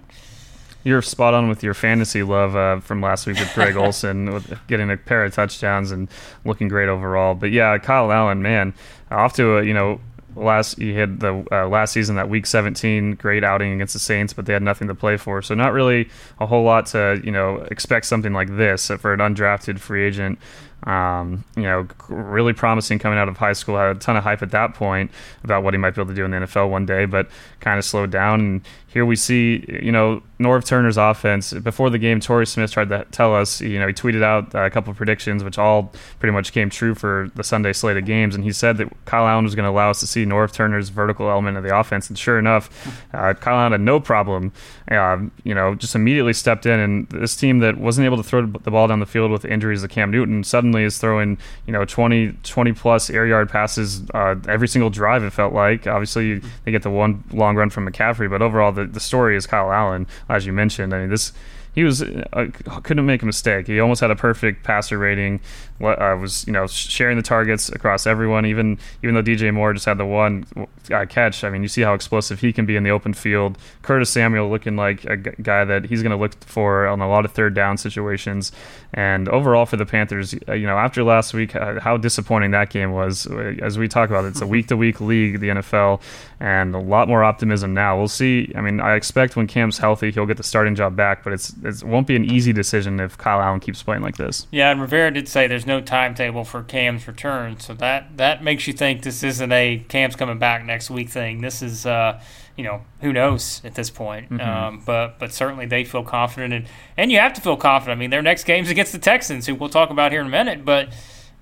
You're spot on with your fantasy love uh, from last week with Greg Olsen, with getting a pair of touchdowns and looking great overall. But yeah, Kyle Allen, man, off to a you know last he had the uh, last season that week 17 great outing against the Saints, but they had nothing to play for, so not really a whole lot to you know expect something like this for an undrafted free agent. Um, you know, really promising coming out of high school. I Had a ton of hype at that point about what he might be able to do in the NFL one day, but kind of slowed down. And here we see, you know, Norv Turner's offense. Before the game, Torrey Smith tried to tell us, you know, he tweeted out a couple predictions, which all pretty much came true for the Sunday slate of games. And he said that Kyle Allen was going to allow us to see Norv Turner's vertical element of the offense. And sure enough, uh, Kyle Allen had no problem, uh, you know, just immediately stepped in. And this team that wasn't able to throw the ball down the field with injuries of Cam Newton suddenly is throwing, you know, 20, 20 plus air yard passes uh, every single drive, it felt like. Obviously, they get the one long run from McCaffrey, but overall, the, the story is Kyle Allen, as you mentioned. I mean, this he was uh, couldn't make a mistake. He almost had a perfect passer rating. Uh, was you know sharing the targets across everyone. Even even though DJ Moore just had the one uh, catch, I mean you see how explosive he can be in the open field. Curtis Samuel looking like a g- guy that he's going to look for on a lot of third down situations. And overall for the Panthers, uh, you know after last week, uh, how disappointing that game was. Uh, As we talk about, it, it's a week to week league, the NFL, and a lot more optimism now. We'll see. I mean, I expect when Cam's healthy, he'll get the starting job back, but it's it won't be an easy decision if Kyle Allen keeps playing like this. Yeah, and Rivera did say there's no timetable for Cam's return, so that that makes you think this isn't a Cam's coming back next week thing. This is, uh, you know, who knows at this point. Mm-hmm. Um, but but certainly they feel confident, and and you have to feel confident. I mean, their next game's against the Texans, who we'll talk about here in a minute. But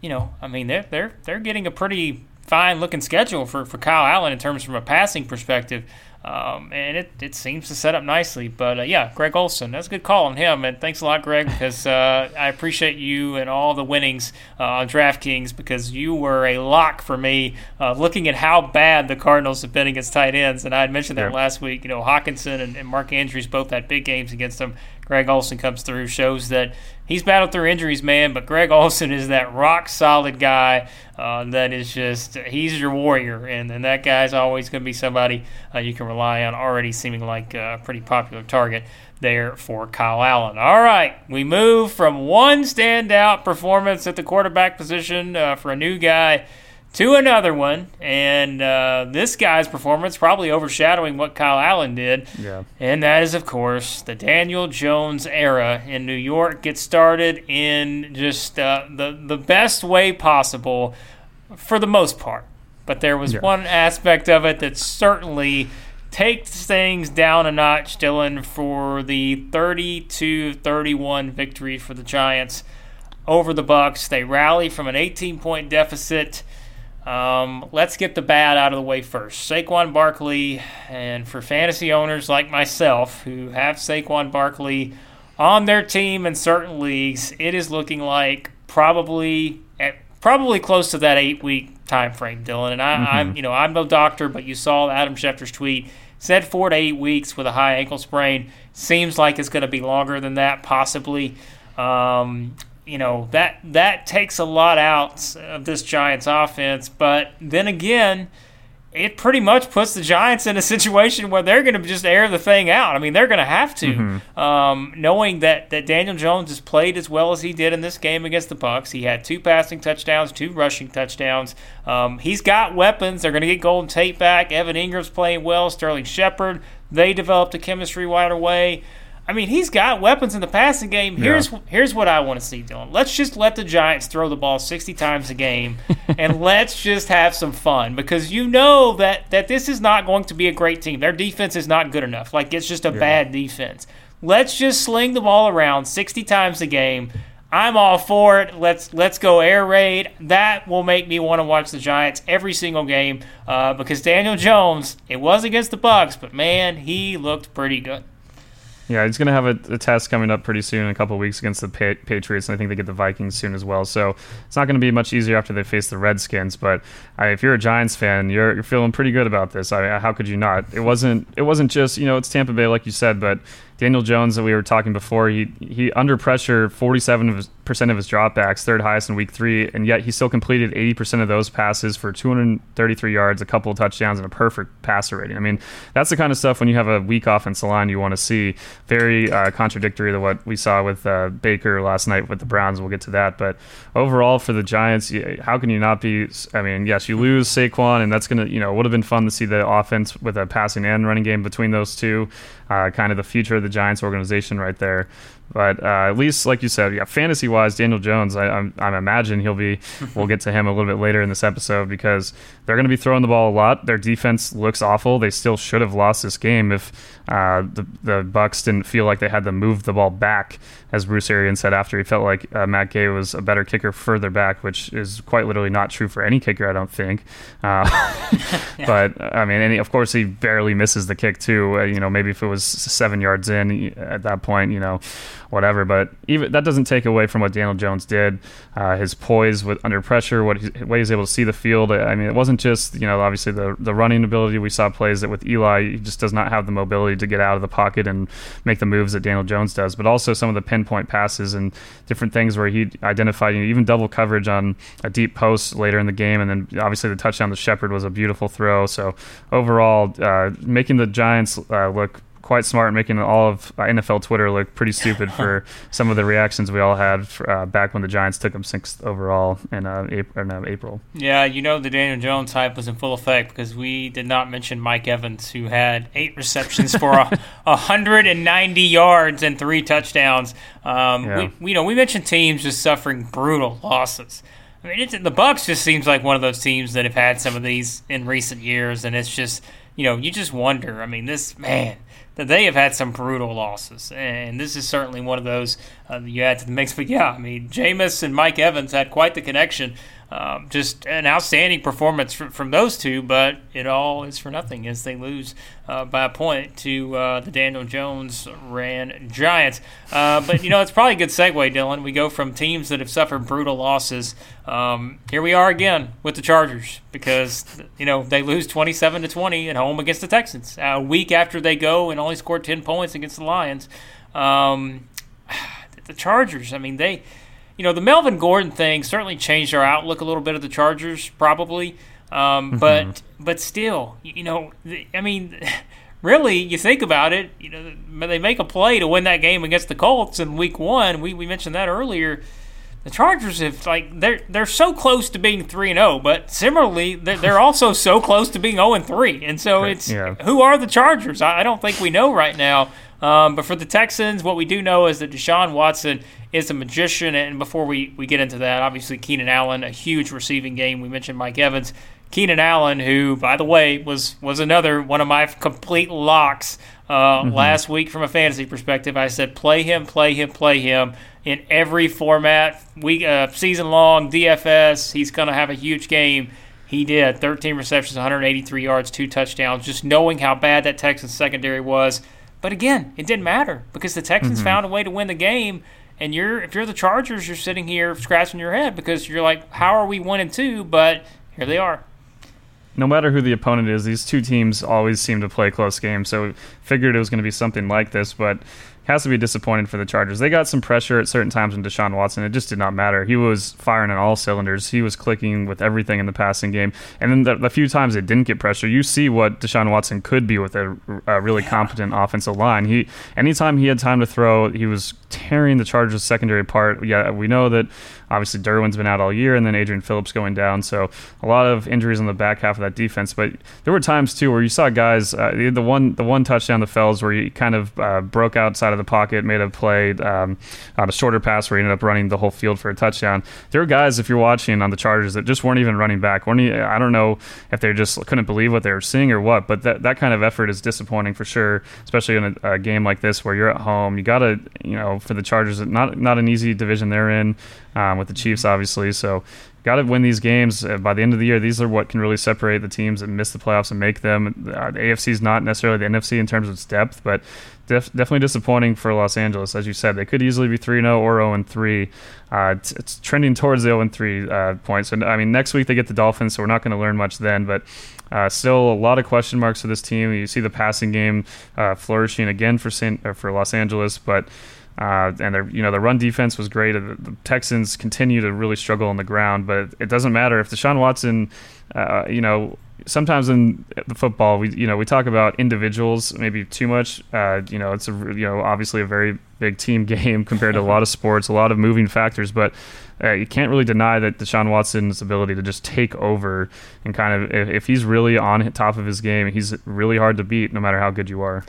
you know, I mean, they're they're they're getting a pretty fine looking schedule for, for Kyle Allen in terms from a passing perspective. Um, and it, it seems to set up nicely. But uh, yeah, Greg Olsen, that's a good call on him. And thanks a lot, Greg, because uh, I appreciate you and all the winnings uh, on DraftKings because you were a lock for me uh, looking at how bad the Cardinals have been against tight ends. And I had mentioned that Yeah. last week. You know, Hockenson and, and Mark Andrews both had big games against them. Greg Olsen comes through, shows that he's battled through injuries, man. But Greg Olsen is that rock solid guy uh, that is just he's your warrior, and, and that guy's always going to be somebody uh, you can rely on. Already seeming like a pretty popular target there for Kyle Allen. All right, we move from one standout performance at the quarterback position uh, for a new guy to another one, and uh, this guy's performance probably overshadowing what Kyle Allen did. Yeah. And that is, of course, the Daniel Jones era in New York gets started in just uh, the the best way possible, for the most part. But there was Yeah. one aspect of it that certainly takes things down a notch, Dylan, for the 32-31 victory for the Giants over the Bucks. They rally from an 18-point deficit. Um, let's get the bad out of the way first. Saquon Barkley, and for fantasy owners like myself who have Saquon Barkley on their team in certain leagues, it is looking like probably at probably close to that eight week time frame, Dylan. And I, I'm you know I'm no doctor, but you saw Adam Schefter's tweet said four to eight weeks with a high ankle sprain. Seems like it's going to be longer than that, possibly. Um, you know that that takes a lot out of this Giants offense, but then again, it pretty much puts the Giants in a situation where they're going to just air the thing out. I mean, they're going to have to, um, knowing that that Daniel Jones has played as well as he did in this game against the Bucks. He had two passing touchdowns, two rushing touchdowns. Um, he's got weapons. They're going to get Golden Tate back. Evan Engram's playing well. Sterling Shepard. They developed a chemistry right away. I mean, he's got weapons in the passing game. Here's here's what I want to see, Dylan. Let's just let the Giants throw the ball 60 times a game, and let's just have some fun because you know that that this is not going to be a great team. Their defense is not good enough. Like it's just a bad defense. Let's just sling the ball around 60 times a game. I'm all for it. Let's let's go air raid. That will make me want to watch the Giants every single game uh, because Daniel Jones. It was against the Bucks, but man, he looked pretty good. Yeah, he's going to have a, a test coming up pretty soon in a couple weeks against the pa- Patriots, and I think they get the Vikings soon as well. So it's not going to be much easier after they face the Redskins. But I, if you're a Giants fan, you're, you're feeling pretty good about this. I, how could you not? It wasn't. It wasn't just you know it's Tampa Bay like you said, but Daniel Jones that we were talking before, he he under pressure, 47% of his dropbacks, third highest in Week Three, and yet he still completed 80 percent of those passes for 233 yards, a couple of touchdowns, and a perfect passer rating. I mean, that's the kind of stuff when you have a weak offensive line you want to see. Very uh, contradictory to what we saw with uh, Baker last night with the Browns. We'll get to that, but overall for the Giants, how can you not be? I mean, yes, you lose Saquon, and that's gonna you know would have been fun to see the offense with a passing and running game between those two. Uh, kind of the future of the Giants organization right there. But uh, at least, like you said, yeah, fantasy wise, Daniel Jones, I, I'm, I'm imagine he'll be. we'll get to him a little bit later in this episode because they're going to be throwing the ball a lot. Their defense looks awful. They still should have lost this game if uh, the the Bucks didn't feel like they had to move the ball back, as Bruce Arians said after he felt like uh, Matt Gay was a better kicker further back, which is quite literally not true for any kicker, I don't think. Uh, But I mean, and he, of course, he barely misses the kick too. Uh, you know, maybe if it was seven yards in at that point, you know, whatever. But even that doesn't take away from what Daniel Jones did. Uh, his poise with under pressure, what he, way he's able to see the field. I mean, it wasn't just you know obviously the the running ability. We saw plays that with Eli, he just does not have the mobility to get out of the pocket and make the moves that Daniel Jones does. But also some of the pinpoint passes and different things where he identified you know, even double coverage on a deep post later in the game, and then obviously the touchdown to Shepard was a beautiful throw. So overall, uh, making the Giants uh, look quite smart, making all of uh, NFL Twitter look pretty stupid for some of the reactions we all had for, uh, back when the Giants took them sixth overall in, uh, April, in April. Yeah, you know the Daniel Jones hype was in full effect because we did not mention Mike Evans, who had eight receptions for a, 190 yards and three touchdowns. Um, Yeah. we, we- you know, we mentioned teams just suffering brutal losses. I mean, it's, the Bucks just seems like one of those teams that have had some of these in recent years, and it's just you know you just wonder. I mean, this man that they have had some brutal losses, and this is certainly one of those uh, you add to the mix. But yeah, I mean, Jameis and Mike Evans had quite the connection. Um, just an outstanding performance from, from those two, but it all is for nothing as they lose uh, by a point to uh, the Daniel Jones ran Giants. Uh, but you know, it's probably a good segue, Dylan. We go from teams that have suffered brutal losses. Um, here we are again with the Chargers because you know they lose twenty-seven to twenty at home against the Texans a week after they go and only score ten points against the Lions. Um, the Chargers, I mean, they, you know, the Melvin Gordon thing certainly changed our outlook a little bit of the Chargers, probably. Um, But but still, you know, I mean, really, you think about it, you know, they make a play to win that game against the Colts in Week One. We we mentioned that earlier. the Chargers have like they're they're so close to being three and zero, oh, but similarly they're, they're also so close to being zero oh and three, and so it's yeah. who are the Chargers? I, I don't think we know right now. Um, but for the Texans, what we do know is that Deshaun Watson is a magician. And before we, we get into that, obviously Keenan Allen, a huge receiving game. We mentioned Mike Evans. Keenan Allen, who, by the way, was was another one of my complete locks uh, mm-hmm. last week from a fantasy perspective. I said play him, play him, play him in every format, week, uh, season long, DFS. He's going to have a huge game. He did 13 receptions, 183 yards, two touchdowns. Just knowing how bad that Texans secondary was, but again, it didn't matter because the Texans mm-hmm. found a way to win the game. And you're if you're the Chargers, you're sitting here scratching your head because you're like, how are we one and two? But here they are no matter who the opponent is, these two teams always seem to play close games. So figured it was going to be something like this, but has to be disappointing for the Chargers. They got some pressure at certain times in Deshaun Watson. It just did not matter. He was firing on all cylinders. He was clicking with everything in the passing game. And then the, the few times it didn't get pressure, you see what Deshaun Watson could be with a, a really yeah. competent offensive line. He anytime he had time to throw, he was tearing the Chargers secondary apart. Yeah, we know that obviously Derwin's been out all year, and then Adrian Phillips going down. So a lot of injuries on the back half of that defense. But there were times too where you saw guys. Uh, the one the one touchdown the Fells where he kind of uh, broke outside of the pocket, made a play um, on a shorter pass where he ended up running the whole field for a touchdown. There were guys, if you're watching on the Chargers, that just weren't even running back. Weren't even, I don't know if they just couldn't believe what they were seeing or what, but that, that kind of effort is disappointing for sure, especially in a, a game like this where you're at home. You got to, you know, for the Chargers, not not an easy division they're in um, with the Chiefs, obviously. So got to win these games uh, by the end of the year. These are what can really separate the teams that miss the playoffs and make them. Uh, the AFC is not necessarily the NFC in terms of its depth, but def- definitely disappointing for Los Angeles. As you said, they could easily be 3 0 or 0 3. Uh, it's, it's, trending towards the 0 3 uh, points. And I mean, next week they get the Dolphins, so we're not going to learn much then, but. Uh, still a lot of question marks for this team. You see the passing game uh, flourishing again for Saint, for Los Angeles, but uh, and their you know the run defense was great. The, the, Texans continue to really struggle on the ground, but it doesn't matter if Deshaun Watson, uh, you know, sometimes in the football we you know we talk about individuals maybe too much. Uh, you know, it's a you know obviously a very big team game compared to a lot of sports, a lot of moving factors, but. Uh, you can't really deny that Deshaun Watson's ability to just take over and kind of, if, if he's really on top of his game, he's really hard to beat no matter how good you are.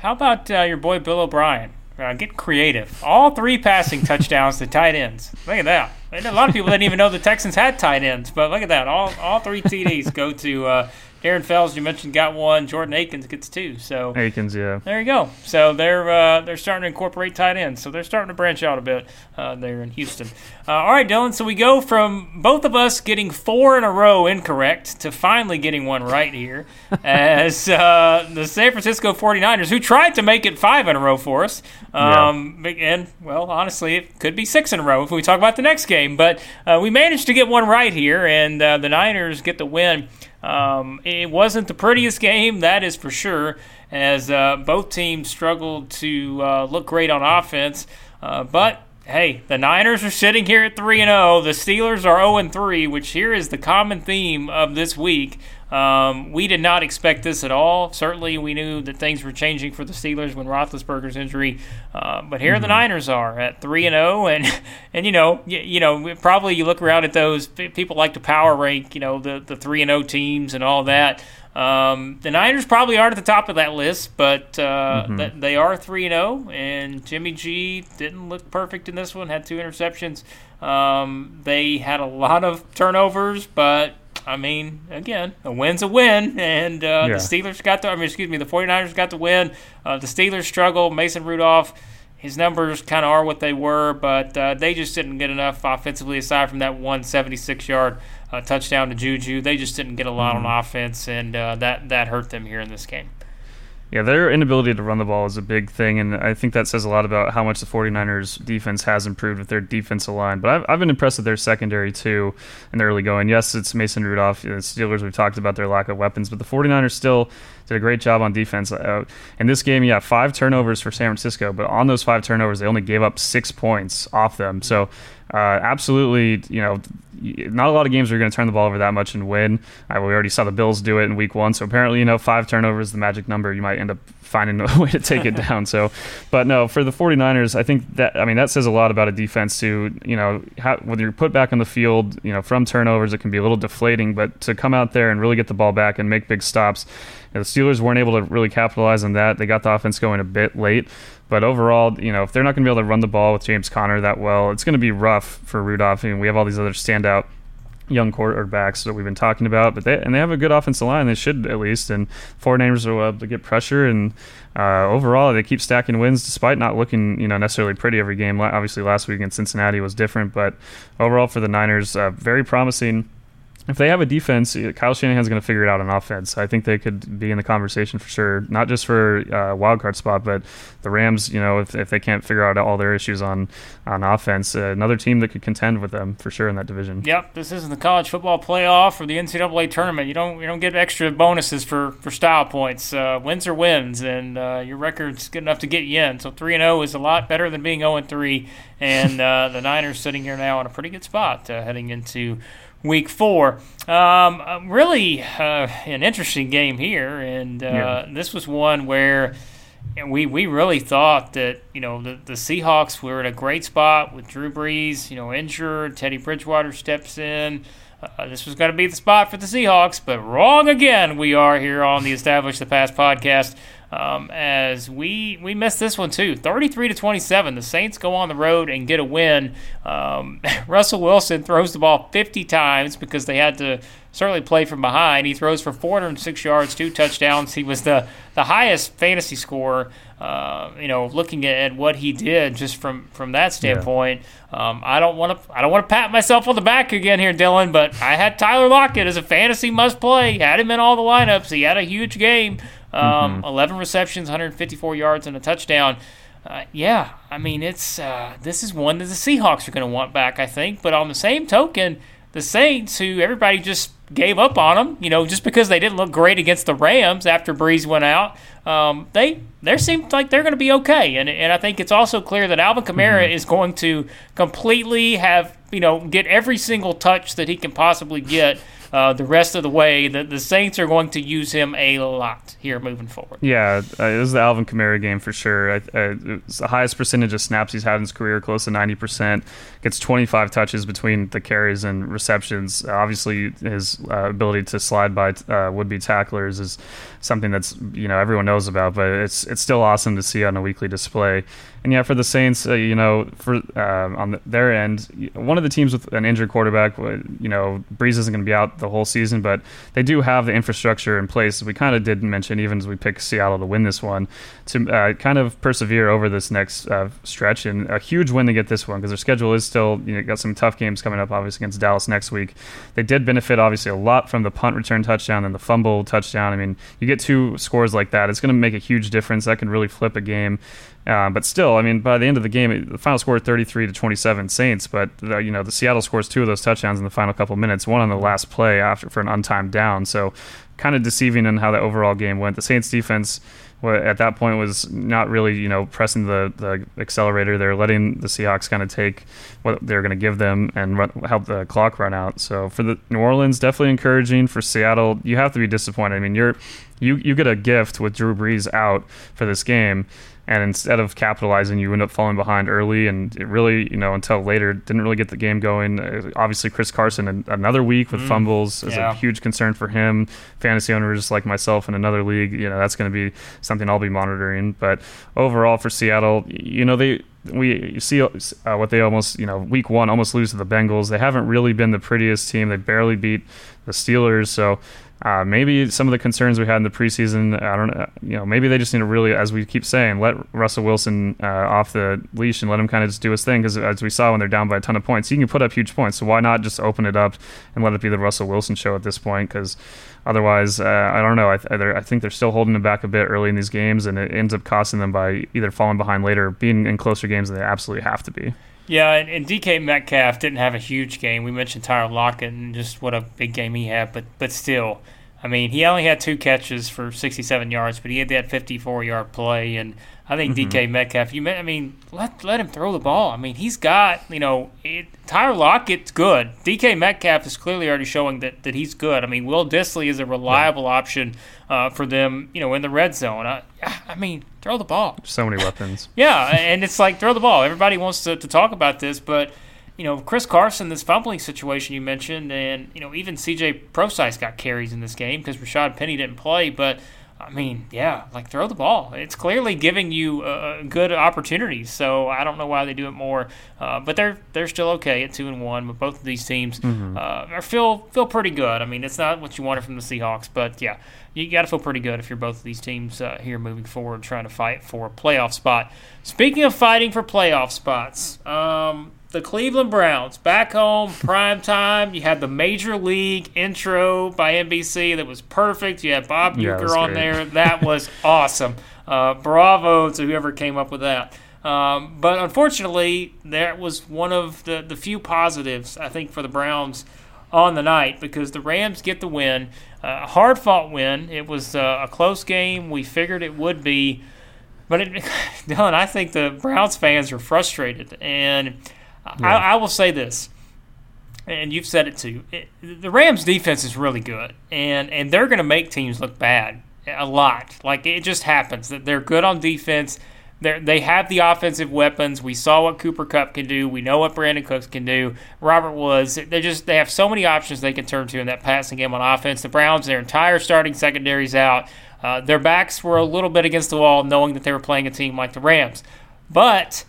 How about uh, your boy Bill O'Brien? Uh, get creative. All three passing touchdowns to tight ends. Look at that. a lot of people didn't even know the Texans had tight ends, but look at that. All all three TDs go to uh, Darren Fells, you mentioned, got one. Jordan Akins gets two. So Akins, yeah. There you go. So they're uh, they're starting to incorporate tight ends. So they're starting to branch out a bit uh, there in Houston. Uh, all right, Dylan. So we go from both of us getting four in a row incorrect to finally getting one right here, as uh, the San Francisco 49ers, who tried to make it five in a row for us. Um, yeah. And well, honestly, it could be six in a row if we talk about the next game. But uh, we managed to get one right here, and uh, the Niners get the win. Um, it wasn't the prettiest game, that is for sure, as uh, both teams struggled to uh, look great on offense. Uh, but hey, the Niners are sitting here at 3 0. The Steelers are 0 3, which here is the common theme of this week. Um, we did not expect this at all. Certainly, we knew that things were changing for the Steelers when Roethlisberger's injury. Uh, but here mm-hmm. the Niners are at three and zero, oh, and and you know, you, you, know, probably you look around at those people like to power rank, you know, the the three and zero oh teams and all that. Um, the Niners probably aren't at the top of that list, but uh, mm-hmm. th- they are three and zero. Oh, and Jimmy G didn't look perfect in this one. Had two interceptions. Um, they had a lot of turnovers, but I mean, again, a win's a win, and uh, yeah. the Steelers got the. I mean, excuse me, the 49ers got the win. Uh, the Steelers struggle. Mason Rudolph, his numbers kind of are what they were, but uh, they just didn't get enough offensively. Aside from that 176 yard uh, touchdown to Juju, they just didn't get a lot mm-hmm. on offense, and uh, that that hurt them here in this game. Yeah, their inability to run the ball is a big thing, and I think that says a lot about how much the 49ers defense has improved with their defensive line. But I've, I've been impressed with their secondary, too, in the early going. Yes, it's Mason Rudolph. The Steelers, we've talked about their lack of weapons, but the 49ers still did a great job on defense. Uh, in this game, yeah, five turnovers for San Francisco, but on those five turnovers, they only gave up six points off them. So, uh, absolutely, you know, not a lot of games are going to turn the ball over that much and win. Uh, we already saw the Bills do it in week one. So apparently, you know, five turnovers, the magic number, you might end up finding a way to take it down. So, but no, for the 49ers, I think that, I mean, that says a lot about a defense too. You know, how, when you're put back on the field, you know, from turnovers, it can be a little deflating, but to come out there and really get the ball back and make big stops, you know, the Steelers weren't able to really capitalize on that. They got the offense going a bit late. But overall, you know, if they're not going to be able to run the ball with James Conner that well, it's going to be rough for Rudolph. I mean, we have all these other standout young quarterbacks that we've been talking about, but they and they have a good offensive line. They should at least, and 49ers are able to get pressure, and uh, overall they keep stacking wins despite not looking you know necessarily pretty every game. Obviously, last week in Cincinnati was different, but overall for the Niners, uh, very promising if they have a defense, Kyle Shanahan's going to figure it out on offense. I think they could be in the conversation for sure, not just for uh, wild card spot, but the Rams. You know, if, if they can't figure out all their issues on on offense, uh, another team that could contend with them for sure in that division. Yep, this isn't the college football playoff or the NCAA tournament. You don't you don't get extra bonuses for for style points. Uh, wins are wins, and uh, your record's good enough to get you in. So three and zero oh is a lot better than being zero and three. And uh, the Niners sitting here now in a pretty good spot uh, heading into week four. Um, uh, really uh, an interesting game here, and uh, yeah. this was one where we we really thought that you know the, the Seahawks were in a great spot with Drew Brees, you know, injured. Teddy Bridgewater steps in. Uh, this was going to be the spot for the Seahawks, but wrong again. We are here on the Establish the Past podcast um, as we we missed this one too. 33 to 27. The Saints go on the road and get a win. Um, Russell Wilson throws the ball 50 times because they had to certainly play from behind. He throws for 406 yards, two touchdowns. He was the the highest fantasy scorer. Uh, you know, looking at, what he did just from from that standpoint, yeah. um, I don't want to I don't want to pat myself on the back again here, Dylan. But I had Tyler Lockett as a fantasy must play. Had him in all the lineups. He had a huge game. Um, mm-hmm. 11 receptions, 154 yards, and a touchdown. Uh, yeah, I mean, it's uh, this is one that the Seahawks are going to want back, I think. But on the same token, the Saints, who everybody just gave up on them, you know, just because they didn't look great against the Rams after Brees went out, um, they they seem like they're going to be okay. And and I think it's also clear that Alvin Kamara mm-hmm. is going to completely have you know get every single touch that he can possibly get uh, the rest of the way. The, the Saints are going to use him a lot here moving forward. Yeah, uh, it was the Alvin Kamara game for sure. The highest percentage of snaps he's had in his career, close to 90%. Gets 25 touches between the carries and receptions. obviously, his uh, ability to slide by uh, would-be tacklers is something that's you know everyone knows about, but it's it's still awesome to see on a weekly display. And yeah, for the Saints, uh, you know, for uh, on the, their end, one of the teams with an injured quarterback, you know, Brees isn't going to be out the whole season, but they do have the infrastructure in place. We kind of did mention, even as we picked Seattle to win this one, to uh, kind of persevere over this next uh, stretch. And a huge win to get this one because their schedule is still, you know, got some tough games coming up, obviously, against Dallas next week. They did benefit, obviously, a lot from the punt return touchdown and the fumble touchdown. I mean, you get two scores like that, it's going to make a huge difference. That can really flip a game. Uh, but still, I mean, by the end of the game, the final score 33 to 27 Saints. But the, you know, the Seattle scores two of those touchdowns in the final couple minutes. One on the last play after for an untimed down. So, kind of deceiving in how the overall game went. The Saints defense at that point was not really you know pressing the, the accelerator. They're letting the Seahawks kind of take what they're going to give them and run, help the clock run out. So for the New Orleans, definitely encouraging. For Seattle, you have to be disappointed. I mean, you're you you get a gift with Drew Brees out for this game and instead of capitalizing, you end up falling behind early, and it really, you know, until later, didn't really get the game going. Uh, obviously, Chris Carson, another week with mm, fumbles, is yeah. a huge concern for him. Fantasy owners like myself in another league, you know, that's going to be something I'll be monitoring. But overall, for Seattle, you know, they we see uh, what they almost, you know, week one almost lose to the Bengals. They haven't really been the prettiest team. They barely beat the Steelers, so uh, maybe some of the concerns we had in the preseason, I don't know, you know, maybe they just need to really, as we keep saying, let Russell Wilson uh, off the leash and let him kind of just do his thing. Because as we saw when they're down by a ton of points, he can put up huge points. So why not just open it up and let it be the Russell Wilson show at this point? Because otherwise, uh, I don't know. I, th- I, think they're still holding him back a bit early in these games, and it ends up costing them by either falling behind later, or being in closer games than they absolutely have to be. Yeah, and, and, DK Metcalf didn't have a huge game. We mentioned Tyler Lockett and just what a big game he had, but but still, I mean, he only had two catches for 67 yards, but he had that 54 yard play. And I think mm-hmm. DK Metcalf, you, I mean, let let him throw the ball. I mean, he's got, you know, it, Tyler Lockett's good. DK Metcalf is clearly already showing that, that he's good. I mean, Will Dissly is a reliable yeah. option uh, for them, you know, in the red zone. I, I mean, throw the ball. So many weapons. yeah, and it's like throw the ball. Everybody wants to, to talk about this, but you know, Chris Carson, this fumbling situation you mentioned, and you know, even CJ Prosise got carries in this game because Rashad Penny didn't play. But I mean, yeah, like throw the ball. It's clearly giving you uh, good opportunities. So I don't know why they do it more, uh, but they're they're still okay at two and one. But both of these teams mm-hmm. uh, are feel feel pretty good. I mean, it's not what you wanted from the Seahawks, but yeah, you got to feel pretty good if you're both of these teams uh, here moving forward, trying to fight for a playoff spot. Speaking of fighting for playoff spots. Um, the Cleveland Browns back home, prime time. You had the Major League intro by NBC that was perfect. You had Bob Uecker on there. That was awesome. Uh, bravo to whoever came up with that. Um, but unfortunately, that was one of the, the few positives, I think, for the Browns on the night because the Rams get the win. A uh, hard fought win. It was uh, a close game. We figured it would be. But, it, Dylan, I think the Browns fans are frustrated. And yeah. I, I, will say this, and you've said it too. It, the Rams' defense is really good, and and they're going to make teams look bad a lot. Like it just happens that they're good on defense. They they have the offensive weapons. We saw what Cooper Kupp can do. We know what Brandin Cooks can do. Robert Woods. They just they have so many options they can turn to in that passing game on offense. The Browns, their entire starting secondaries out. Uh, their backs were a little bit against the wall, knowing that they were playing a team like the Rams. But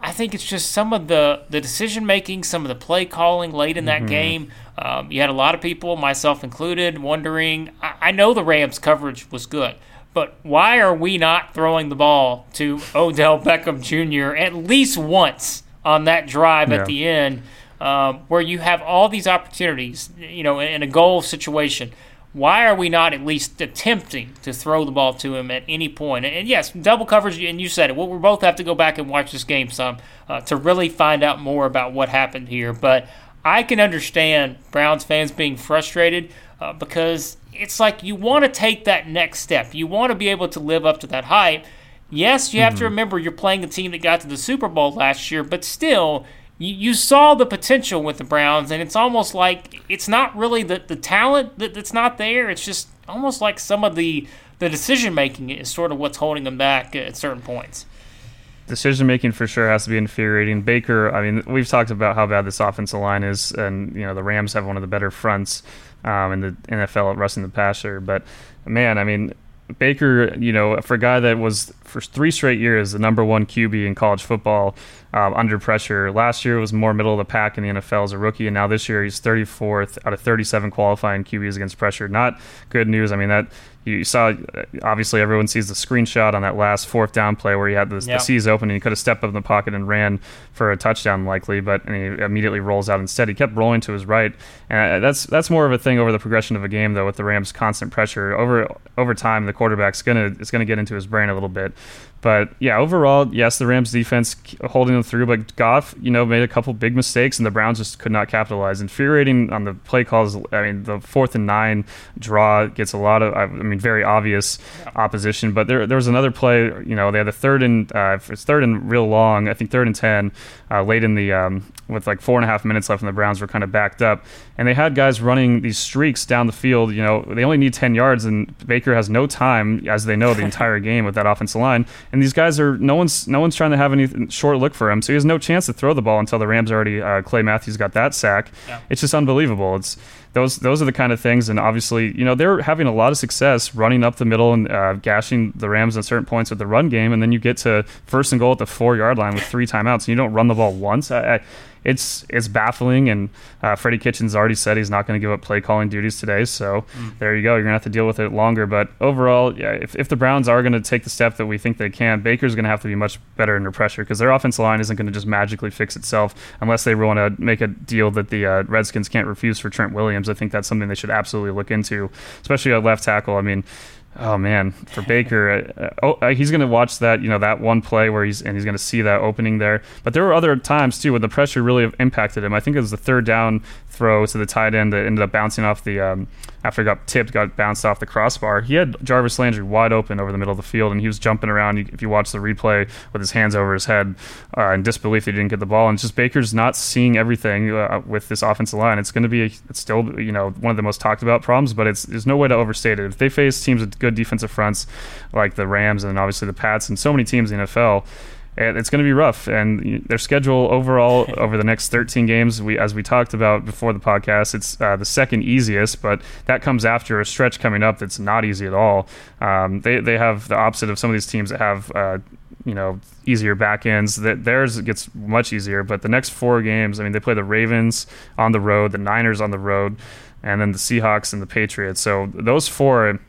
I think it's just some of the, the decision making, some of the play calling late in that mm-hmm. game. Um, you had a lot of people, myself included, wondering. I, I, know the Rams' coverage was good, but why are we not throwing the ball to Odell Beckham Jr. at least once on that drive yeah. at the end, um, where you have all these opportunities, you know, in, in a goal situation? Why are we not at least attempting to throw the ball to him at any point? And yes, double coverage, and you said it. We'll, both have to go back and watch this game some uh, to really find out more about what happened here. But I can understand Browns fans being frustrated uh, because it's like you want to take that next step. You want to be able to live up to that hype. Yes, you have mm-hmm. to remember you're playing the team that got to the Super Bowl last year, but still – you, you saw the potential with the Browns, and it's almost like it's not really the, the talent that, that's not there. It's just almost like some of the, the decision making is sort of what's holding them back at certain points. Decision making for sure has to be infuriating. Baker, I mean, we've talked about how bad this offensive line is, and you know the Rams have one of the better fronts um, in the NFL at rushing the passer. But man, I mean, Baker, you know, for a guy that was for three straight years the number one QB in college football, um, under pressure. Last year was more middle of the pack in the NFL as a rookie, and now this year he's 34th out of 37 qualifying QBs against pressure. Not good news. I mean that you saw obviously everyone sees the screenshot on that last fourth down play where he had the, yep. the C's open and he could have stepped up in the pocket and ran for a touchdown likely, but he immediately rolls out instead. He kept rolling to his right, and uh, that's that's more of a thing over the progression of a game though with the Rams' constant pressure over over time. The quarterback's gonna it's gonna get into his brain a little bit. But yeah, overall, yes, the Rams defense holding them through, but Goff, you know, made a couple big mistakes, and the Browns just could not capitalize. Infuriating on the play calls. I mean, the fourth and nine draw gets a lot of, I mean, very obvious opposition. But there, there was another play. You know, they had the third and uh, it's third and real long. I think third and ten, uh, late in the um, with like four and a half minutes left, and the Browns were kind of backed up, and they had guys running these streaks down the field. You know, they only need ten yards, and Baker has no time, as they know, the entire game with that offensive line and these guys are no one's no one's trying to have any short look for him, so he has no chance to throw the ball until the Rams already uh, Clay Matthews got that sack. Yeah. It's just unbelievable. It's those those are the kind of things, and obviously, you know, they're having a lot of success running up the middle and uh, gashing the Rams at certain points with the run game, and then you get to first and goal at the four yard line with three timeouts, and you don't run the ball once. I, I, it's it's baffling. And uh, Freddie Kitchens already said he's not going to give up play calling duties today. So mm. there you go. You're going to have to deal with it longer. But overall, yeah, if, if the Browns are going to take the step that we think they can, Baker's going to have to be much better under pressure because their offensive line isn't going to just magically fix itself unless they want to make a deal that the uh, Redskins can't refuse for Trent Williams. I think that's something they should absolutely look into, especially at left tackle. I mean, Oh man, for Baker, uh, oh, uh, he's going to watch that you know that one play where he's and he's going to see that opening there. But there were other times too when the pressure really impacted him. I think it was the third down throw to the tight end that ended up bouncing off the um, after it got tipped, got bounced off the crossbar. He had Jarvis Landry wide open over the middle of the field, and he was jumping around. If you watch the replay with his hands over his head uh, in disbelief, he didn't get the ball. And just Baker's not seeing everything uh, with this offensive line. It's going to be it's still you know one of the most talked about problems, but it's there's no way to overstate it. If they face teams with good defensive fronts like the Rams and obviously the Pats and so many teams in the NFL it's going to be rough. And their schedule overall over the next 13 games, we as we talked about before the podcast, it's uh, the second easiest, but that comes after a stretch coming up that's not easy at all. Um, they they have the opposite of some of these teams that have. Uh, you know, easier back ends. That theirs gets much easier, but the next four games, I mean, they play the Ravens on the road, the Niners on the road, and then the Seahawks and the Patriots. So those four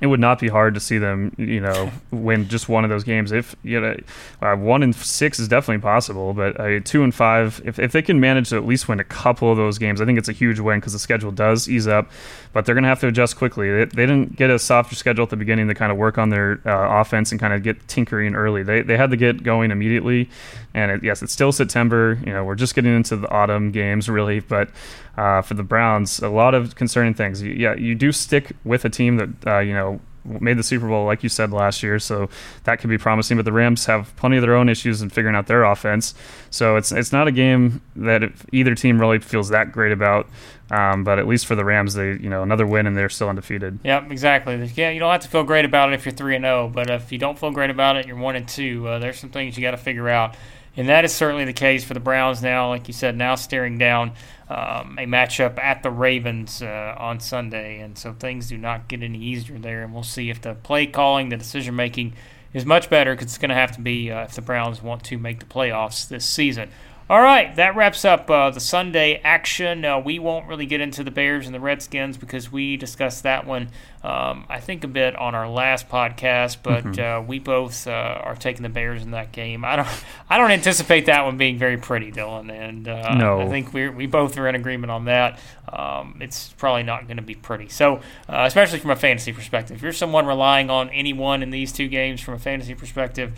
it would not be hard to see them, you know, win just one of those games. If you know, uh, one and six is definitely possible, but uh, two and five, if, if they can manage to at least win a couple of those games, I think it's a huge win because the schedule does ease up. But they're going to have to adjust quickly. They, they, didn't get a softer schedule at the beginning to kind of work on their uh, offense and kind of get tinkering early. They they had to get going immediately. And it, yes, it's still September. You know, we're just getting into the autumn games really, but uh, for the Browns, a lot of concerning things. Yeah, you do stick with a team that uh, you know made the Super Bowl, like you said last year, so that could be promising. But the Rams have plenty of their own issues in figuring out their offense, so it's it's not a game that either team really feels that great about. Um, but at least for the Rams, they you know another win and they're still undefeated. Yep, exactly. Yeah, you don't have to feel great about it if you're three and zero, oh, but if you don't feel great about it, you're one and two. Uh, there's some things you got to figure out. And that is certainly the case for the Browns now. Like you said, now staring down um, a matchup at the Ravens uh, on Sunday. And so things do not get any easier there. And we'll see if the play calling, the decision making is much better because it's going to have to be uh, if the Browns want to make the playoffs this season. All right, that wraps up uh, the Sunday action. Uh, we won't really get into the Bears and the Redskins because we discussed that one, um, I think, a bit on our last podcast. But mm-hmm. uh, we both uh, are taking the Bears in that game. I don't, I don't anticipate that one being very pretty, Dylan. And uh, no. I think we we both are in agreement on that. Um, it's probably not going to be pretty. So, uh, especially from a fantasy perspective, if you're someone relying on anyone in these two games from a fantasy perspective,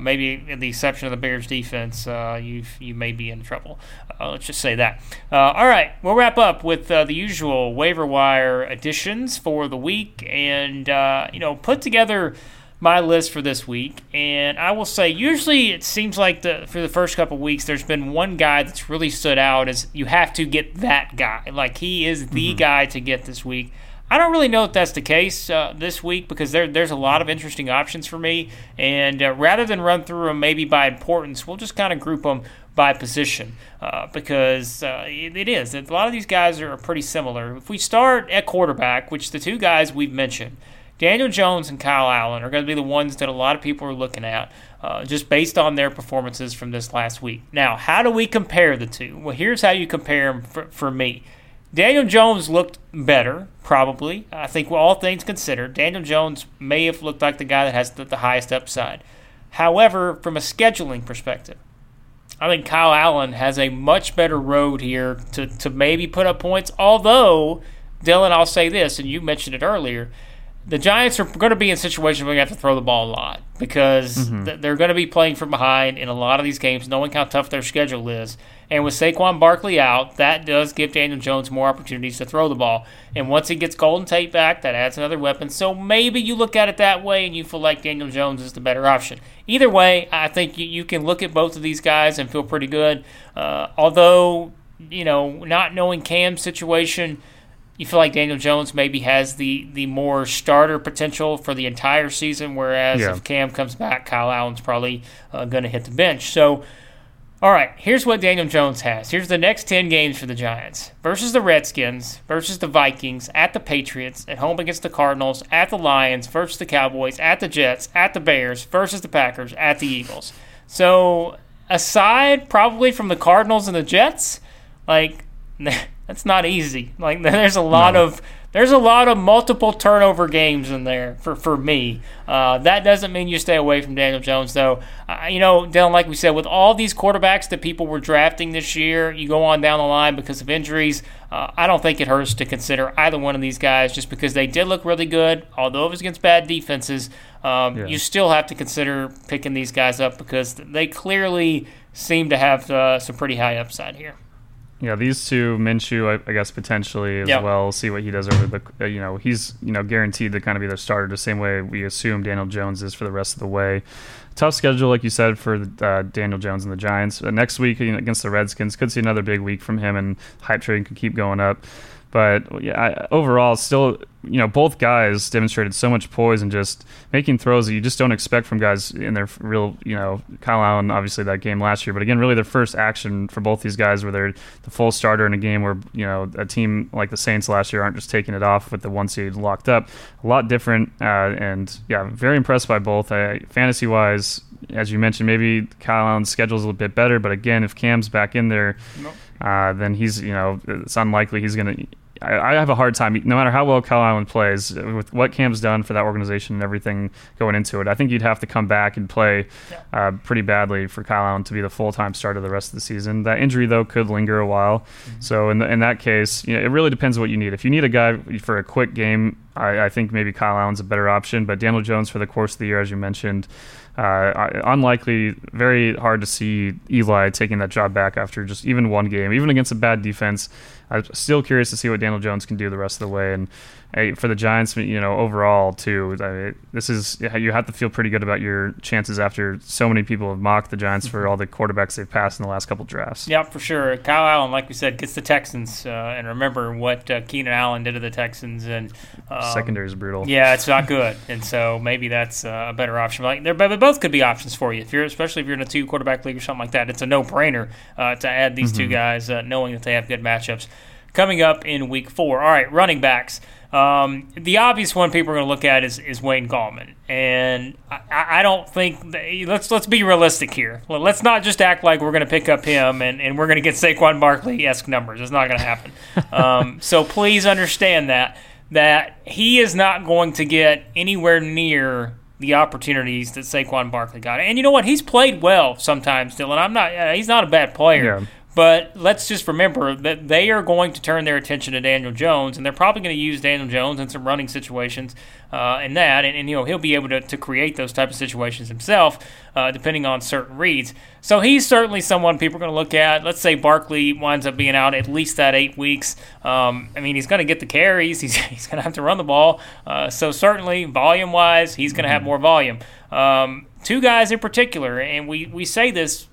maybe in the exception of the Bears defense, you you may be in trouble. Uh, let's just say that. Uh, all right, we'll wrap up with uh, the usual waiver wire additions for the week, and uh, you know, put together my list for this week. And I will say, usually it seems like the for the first couple weeks, there's been one guy that's really stood out as you have to get that guy. Like he is the mm-hmm. guy to get this week. I don't really know if that's the case uh, this week because there, there's a lot of interesting options for me. And uh, rather than run through them maybe by importance, we'll just kind of group them by position uh, because uh, it, it is. A lot of these guys are pretty similar. If we start at quarterback, which the two guys we've mentioned, Daniel Jones and Kyle Allen are going to be the ones that a lot of people are looking at uh, just based on their performances from this last week. Now, how do we compare the two? Well, here's how you compare them for, for me. Daniel Jones looked better, probably. I think, all things considered, Daniel Jones may have looked like the guy that has the, the highest upside. However, from a scheduling perspective, I think Kyle Allen has a much better road here to, to maybe put up points. Although, Dylan, I'll say this, and you mentioned it earlier the Giants are going to be in situations where you have to throw the ball a lot because mm-hmm. th- they're going to be playing from behind in a lot of these games, knowing how tough their schedule is. And with Saquon Barkley out, that does give Daniel Jones more opportunities to throw the ball. And once he gets Golden Tate back, that adds another weapon. So maybe you look at it that way and you feel like Daniel Jones is the better option. Either way, I think you, you can look at both of these guys and feel pretty good. Uh, although, you know, not knowing Cam's situation – you feel like Daniel Jones maybe has the the more starter potential for the entire season, whereas yeah. if Cam comes back, Kyle Allen's probably uh, going to hit the bench. So, all right, here's what Daniel Jones has. Here's the next 10 games for the Giants versus the Redskins, versus the Vikings, at the Patriots, at home against the Cardinals, at the Lions, versus the Cowboys, at the Jets, at the Bears, versus the Packers, at the Eagles. So, aside probably from the Cardinals and the Jets, like that's not easy. Like there's a lot no. of there's a lot of multiple turnover games in there for, for me. Uh, that doesn't mean you stay away from Daniel Jones, though. Uh, you know, Dylan, like we said, with all these quarterbacks that people were drafting this year, you go on down the line because of injuries. Uh, I don't think it hurts to consider either one of these guys just because they did look really good. Although it was against bad defenses, um, yeah. you still have to consider picking these guys up because they clearly seem to have uh, some pretty high upside here. Yeah, these two, Minshew, I, I guess potentially as yep. well. See what he does over the, uh, you know, he's you know guaranteed to kind of be their starter the same way we assume Daniel Jones is for the rest of the way. Tough schedule, like you said, for uh, Daniel Jones and the Giants. Uh, next week against the Redskins, could see another big week from him, and hype train could keep going up. But yeah, I, overall, still, you know, both guys demonstrated so much poise and just making throws that you just don't expect from guys in their real, you know, Kyle Allen, obviously that game last year. But again, really their first action for both these guys where they're the full starter in a game where, you know, a team like the Saints last year aren't just taking it off with the one seed locked up. A lot different. Uh, and yeah, very impressed by both. Uh, fantasy wise, as you mentioned, maybe Kyle Allen's schedule is a little bit better. But again, if Cam's back in there, nope. uh, then he's, you know, it's unlikely he's going to I, I, have a hard time, no matter how well Kyle Allen plays, with what Cam's done for that organization and everything going into it. I think you'd have to come back and play uh, pretty badly for Kyle Allen to be the full time starter the rest of the season. That injury, though, could linger a while. Mm-hmm. So in, the, in that case, you know, it really depends what you need. If you need a guy for a quick game, I, I think maybe Kyle Allen's a better option. But Daniel Jones for the course of the year, as you mentioned, uh, unlikely, very hard to see Eli taking that job back after just even one game, even against a bad defense. I'm still curious to see what Daniel Jones can do the rest of the way. And hey, for the Giants, you know, overall too, I mean, this is you have to feel pretty good about your chances after so many people have mocked the Giants for all the quarterbacks they've passed in the last couple drafts. Yeah, for sure. Kyle Allen, like we said, gets the Texans, uh, and remember what uh, Keenan Allen did to the Texans, and um, secondary is brutal. Yeah, it's not good, and so maybe that's uh, a better option. Like, they're both could be options for you if you're, especially if you're in a two quarterback league or something like that. It's a no brainer uh, to add these mm-hmm. two guys, uh, knowing that they have good matchups coming up in week four. All right, running backs. Um, the obvious one people are going to look at is, is Wayne Gallman, and I, I don't think let's let's be realistic here. Let's not just act like we're going to pick up him and, and we're going to get Saquon Barkley esque numbers. It's not going to happen. um, so please understand that that he is not going to get anywhere near the opportunities that Saquon Barkley got. And you know what? He's played well sometimes, Dylan. I'm not. Uh, he's not a bad player. Yeah. But let's just remember that they are going to turn their attention to Daniel Jones, and they're probably going to use Daniel Jones in some running situations uh, and that, and, and, you know he'll be able to, to create those type of situations himself, uh, depending on certain reads. So he's certainly someone people are going to look at. Let's say Barkley winds up being out at least that eight weeks. Um, I mean, he's going to get the carries. He's, he's going to have to run the ball. Uh, so certainly, volume wise, he's going to have mm-hmm. more volume. Um, two guys in particular, and we, we say this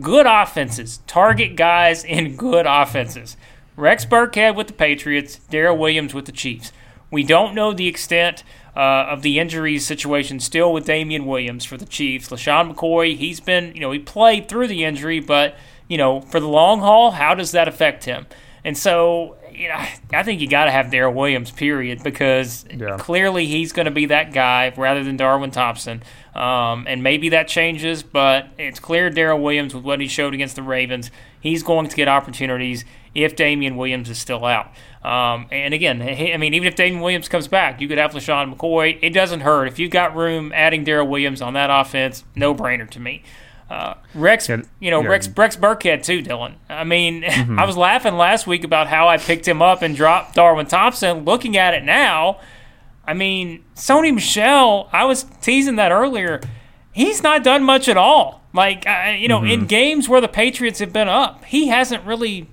good offenses. Target guys in good offenses. Rex Burkhead with the Patriots, Darrel Williams with the Chiefs. We don't know the extent uh, of the injury situation still with Damien Williams for the Chiefs. LeSean McCoy, he's been, you know, he played through the injury, but, you know, for the long haul, how does that affect him? And so, you know, I think you got to have Darrel Williams, period, because yeah. clearly he's going to be that guy rather than Darwin Thompson. Um, and maybe that changes, but it's clear Darrel Williams, with what he showed against the Ravens, he's going to get opportunities if Damien Williams is still out. Um, and again, I mean, even if Damien Williams comes back, you could have LeSean McCoy. It doesn't hurt. If you've got room, adding Darrel Williams on that offense, no brainer to me. Uh, Rex, yeah, you know, yeah. Rex, Rex Burkhead too, Dylan. I mean, mm-hmm. I was laughing last week about how I picked him up and dropped Darwin Thompson. Looking at it now, I mean, Sony Michel. I was teasing that earlier. He's not done much at all. Like, uh, you know, mm-hmm. in games where the Patriots have been up, he hasn't really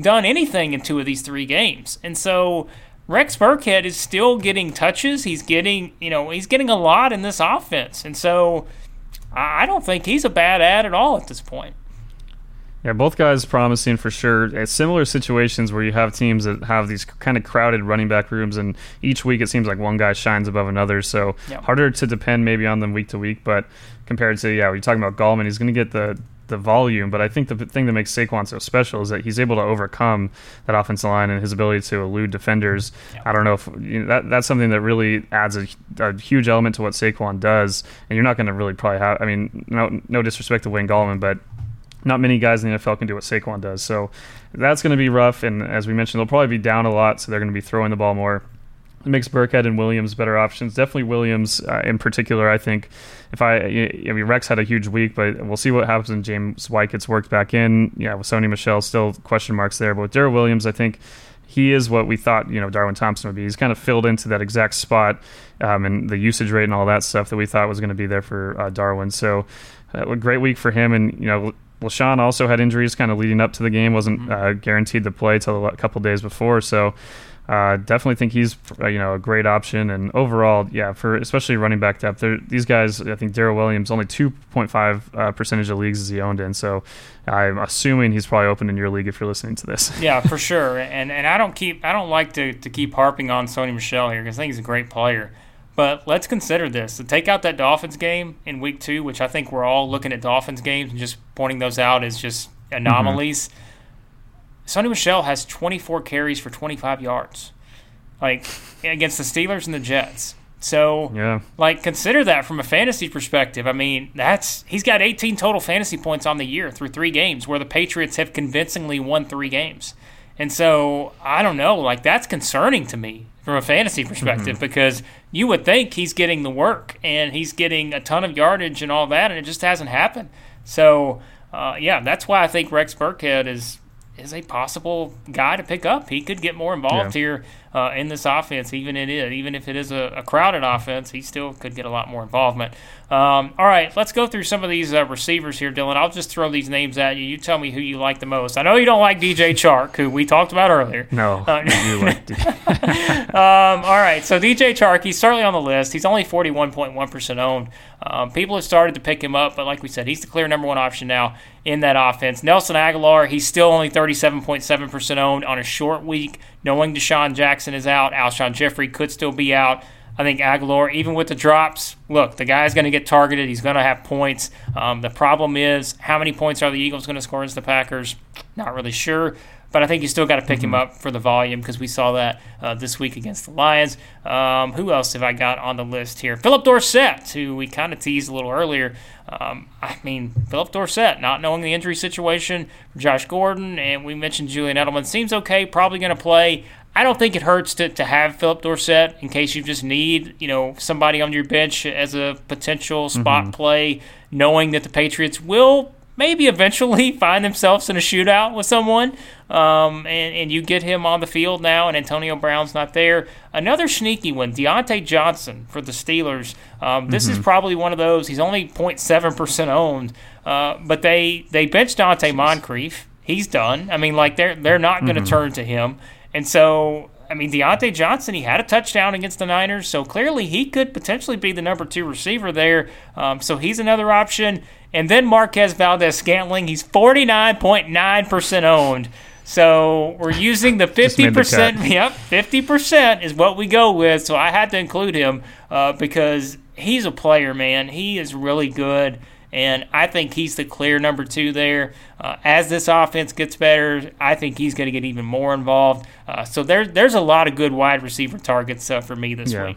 done anything in two of these three games. And so Rex Burkhead is still getting touches. He's getting, you know, he's getting a lot in this offense. And so I don't think he's a bad ad at all at this point. Yeah, both guys promising for sure. Uh, similar situations where you have teams that have these kind of crowded running back rooms, and each week it seems like one guy shines above another. So yep. harder to depend maybe on them week to week. But compared to yeah, we're talking about Gallman, he's going to get the the volume. But I think the thing that makes Saquon so special is that he's able to overcome that offensive line and his ability to elude defenders. Yep. I don't know if you know, that that's something that really adds a, a, huge element to what Saquon does. And you're not going to really probably have. I mean, no no disrespect to Wayne Gallman, but not many guys in the NFL can do what Saquon does. So that's going to be rough. And as we mentioned, they'll probably be down a lot, so they're going to be throwing the ball more. it makes Burkhead and Williams better options. Definitely Williams uh, in particular. I think if I, I mean, Rex had a huge week, but we'll see what happens when James White gets worked back in. Yeah, with Sony Michel still question marks there. But with Darrel Williams, I think he is what we thought, you know, Darwin Thompson would be. He's kind of filled into that exact spot um, and the usage rate and all that stuff that we thought was going to be there for uh, Darwin. So, uh, a great week for him. And, you know, LeSean also had injuries kind of leading up to the game, wasn't mm-hmm. uh, guaranteed to play till a couple days before. So, uh, definitely think he's uh, you know a great option, and overall, yeah, for especially running back depth. These guys, I think Darrel Williams only 2.5 uh, percentage of leagues is he owned in, so I'm assuming he's probably open in your league if you're listening to this. yeah, for sure. And and I don't keep I don't like to, to keep harping on Sony Michel here because I think he's a great player. But let's consider this. To take out that Dolphins game in week two, which I think we're all looking at Dolphins games and just pointing those out as just anomalies. Mm-hmm Sony Michel has 24 carries for 25 yards, like against the Steelers and the Jets. So, yeah. like, consider that from a fantasy perspective. I mean, that's he's got 18 total fantasy points on the year through three games, where the Patriots have convincingly won three games. And so, I don't know, like, that's concerning to me from a fantasy perspective mm-hmm. because you would think he's getting the work and he's getting a ton of yardage and all that, and it just hasn't happened. So, uh, yeah, that's why I think Rex Burkhead is is a possible guy to pick up. He could get more involved yeah. here uh, in this offense, even it is, even if it is a, a, crowded offense, he still could get a lot more involvement. Um, all right, let's go through some of these uh, receivers here, Dylan. I'll just throw these names at you. You tell me who you like the most. I know you don't like DJ Chark, who we talked about earlier. No, uh, you like um, all right, so DJ Chark, he's certainly on the list. He's only 41.1% owned. Um, people have started to pick him up, but like we said, he's the clear number one option now in that offense. Nelson Agholor, he's still only 37.7% owned on a short week knowing DeSean Jackson is out, Alshon Jeffery could still be out. I think Agholor, even with the drops, look, the guy's going to get targeted. He's going to have points. Um, the problem is, how many points are the Eagles going to score against the Packers? Not really sure. But I think you still got to pick mm-hmm. him up for the volume because we saw that uh, this week against the Lions. Um, who else have I got on the list here? Philip Dorsett, who we kind of teased a little earlier. Um, I mean, Philip Dorsett, not knowing the injury situation, Josh Gordon, and we mentioned Julian Edelman. Seems okay, probably going to play. I don't think it hurts to, to have Philip Dorsett in case you just need, you know, somebody on your bench as a potential spot mm-hmm. play, knowing that the Patriots will maybe eventually find themselves in a shootout with someone, um, and, and you get him on the field now, and Antonio Brown's not there. Another sneaky one, Diontae Johnson for the Steelers. Um, this mm-hmm. is probably one of those. He's only 0.7% owned, uh, but they, they benched Donte Moncrief. He's done. I mean, like, they're, they're not going to mm-hmm. turn to him. And so I mean, Diontae Johnson, he had a touchdown against the Niners, so clearly he could potentially be the number two receiver there. Um, so he's another option. And then Marquez Valdes Scantling, he's 49.9% owned. So we're using the 50%. The yep, 50% is what we go with. So I had to include him uh, because he's a player, man. He is really good. And I think he's the clear number two there. Uh, as this offense gets better, I think he's going to get even more involved. Uh, so there, there's a lot of good wide receiver targets uh, for me this yeah. week.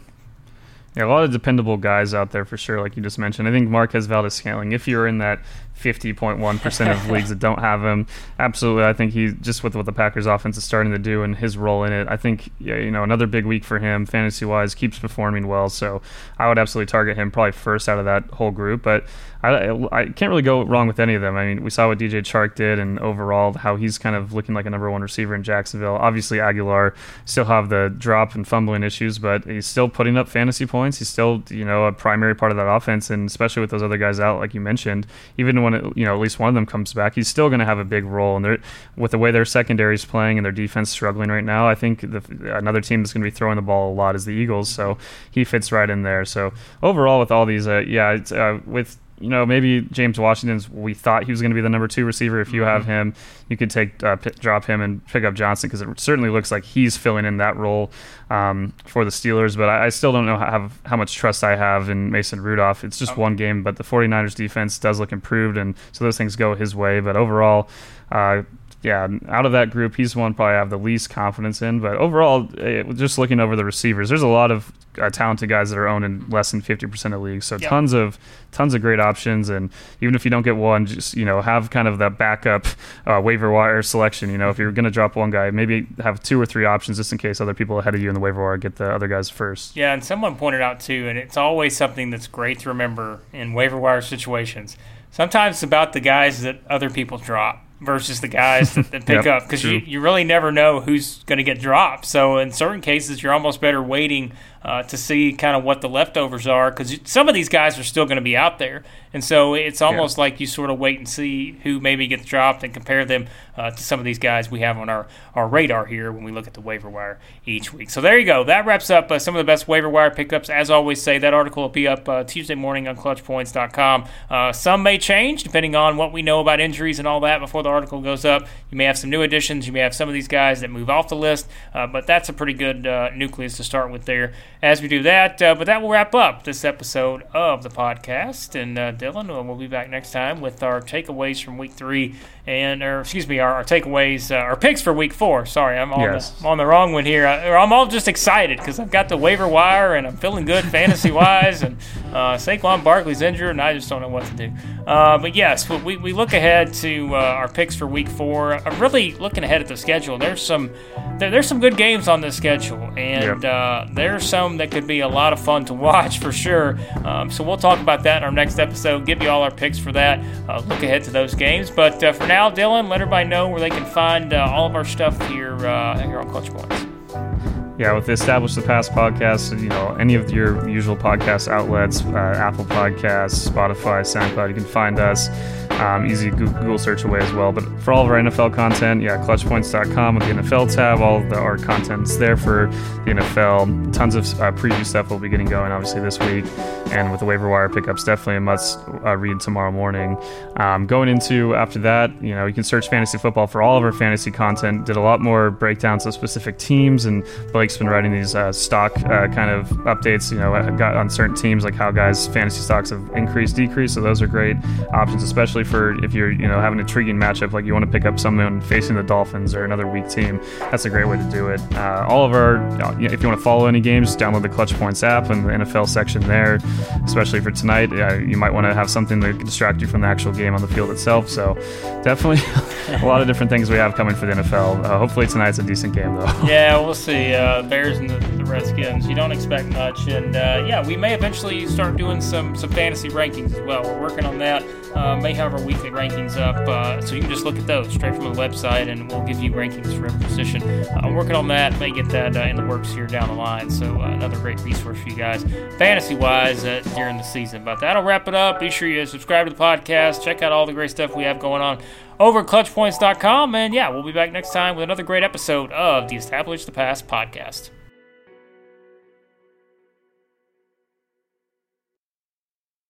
Yeah, a lot of dependable guys out there for sure, like you just mentioned. I think Marquez Valdes Scantling, if you're in that 50.1% of leagues that don't have him, absolutely, I think he just with what the Packers offense is starting to do and his role in it, I think, yeah, you know, another big week for him, fantasy wise, keeps performing well. So I would absolutely target him probably first out of that whole group. But I, I can't really go wrong with any of them. I mean, we saw what DJ Chark did, and overall how he's kind of looking like a number one receiver in Jacksonville. Obviously, Agholor still have the drop and fumbling issues, but he's still putting up fantasy points. He's still, you know, a primary part of that offense, and especially with those other guys out, like you mentioned, even when it, you know at least one of them comes back, he's still going to have a big role. And they're with the way their secondary is playing and their defense struggling right now, I think the, another team that's going to be throwing the ball a lot is the Eagles. So he fits right in there. So overall, with all these, uh, yeah, uh, with you know, maybe James Washington's. We thought he was going to be the number two receiver. If you have mm-hmm. him, you could take uh, p- drop him and pick up Johnson because it certainly looks like he's filling in that role um, for the Steelers. But I, I, still don't know how, how much trust I have in Mason Rudolph. It's just okay. one game, but the 49ers defense does look improved, and so those things go his way. But overall, uh, yeah, out of that group, he's the one probably I have the least confidence in. But overall, eh, just looking over the receivers, there's a lot of uh, talented guys that are owned in less than 50% of leagues. So yep. tons of tons of great options. And even if you don't get one, just you know have kind of that backup uh, waiver wire selection. You know, if you're going to drop one guy, maybe have two or three options just in case other people ahead of you in the waiver wire get the other guys first. Yeah, and someone pointed out too, and it's always something that's great to remember in waiver wire situations. Sometimes it's about the guys that other people drop versus the guys that, that pick yep, up because you, you really never know who's going to get dropped. So in certain cases, you're almost better waiting uh, to see kind of what the leftovers are because some of these guys are still going to be out there. And so it's almost yeah. like you sort of wait and see who maybe gets dropped and compare them uh, to some of these guys we have on our, our radar here when we look at the waiver wire each week. So there you go. That wraps up uh, some of the best waiver wire pickups. As always, say that article will be up uh, Tuesday morning on ClutchPoints.com. Uh, some may change depending on what we know about injuries and all that before the article goes up. You may have some new additions. You may have some of these guys that move off the list, uh, but that's a pretty good nucleus to start with there as we do that. Uh, but that will wrap up this episode of the podcast. And uh, Dylan. We'll be back next time with our takeaways from week three and or excuse me, our, our takeaways, uh, our picks for week four. Sorry, I'm on, yes. the, I'm on the wrong one here. I, I'm all just excited because I've got the waiver wire and I'm feeling good fantasy wise. And uh, Saquon Barkley's injured, and I just don't know what to do. Uh, but yes, we, we look ahead to uh, our picks for week four. I'm really looking ahead at the schedule. There's some there, there's some good games on this schedule, and yep. uh, there's some that could be a lot of fun to watch for sure. Um, so we'll talk about that in our next episode. Give you all our picks for that. Uh, look ahead to those games. But uh, for now now, Dylan, let everybody know where they can find uh, all of our stuff here uh, here on ClutchPoints. Yeah, with the Establish the Past podcast, you know, any of your usual podcast outlets, uh, Apple Podcasts, Spotify, SoundCloud, you can find us. Um, easy Google search away as well. But for all of our NFL content, yeah, clutchpoints.com with the NFL tab, all the, our content's there for the NFL. Tons of uh, preview stuff we'll be getting going, obviously, this week. And with the waiver wire pickups, definitely a must uh, read tomorrow morning. Um, going into after that, you know, you can search fantasy football for all of our fantasy content. Did a lot more breakdowns of specific teams, and Blake's been writing these uh, stock uh, kind of updates, you know, got on certain teams, like how guys' fantasy stocks have increased, decreased. So those are great options, especially for if you're you know have an intriguing matchup like you want to pick up someone facing the Dolphins or another weak team. That's a great way to do it. Uh, all of our if you want to follow any games, download the ClutchPoints app and the NFL section there. Especially for tonight, uh, you might want to have something to distract you from the actual game on the field itself. So definitely a lot of different things we have coming for the NFL. Uh, hopefully tonight's a decent game though. Yeah, we'll see. Uh, Bears and the, the, Redskins. You don't expect much, and uh, yeah, we may eventually start doing some some fantasy rankings as well. We're working on that. Uh, may have our weekly rankings up, uh, so you can just look at those straight from the website, and we'll give you rankings for every position. Uh, I'm working on that. May get that uh, in the works here down the line. So another great resource for you guys, fantasy-wise, uh, during the season. But that'll wrap it up. Be sure you subscribe to the podcast. Check out all the great stuff we have going on over at ClutchPoints.com. And yeah, we'll be back next time with another great episode of the Establish the Past podcast.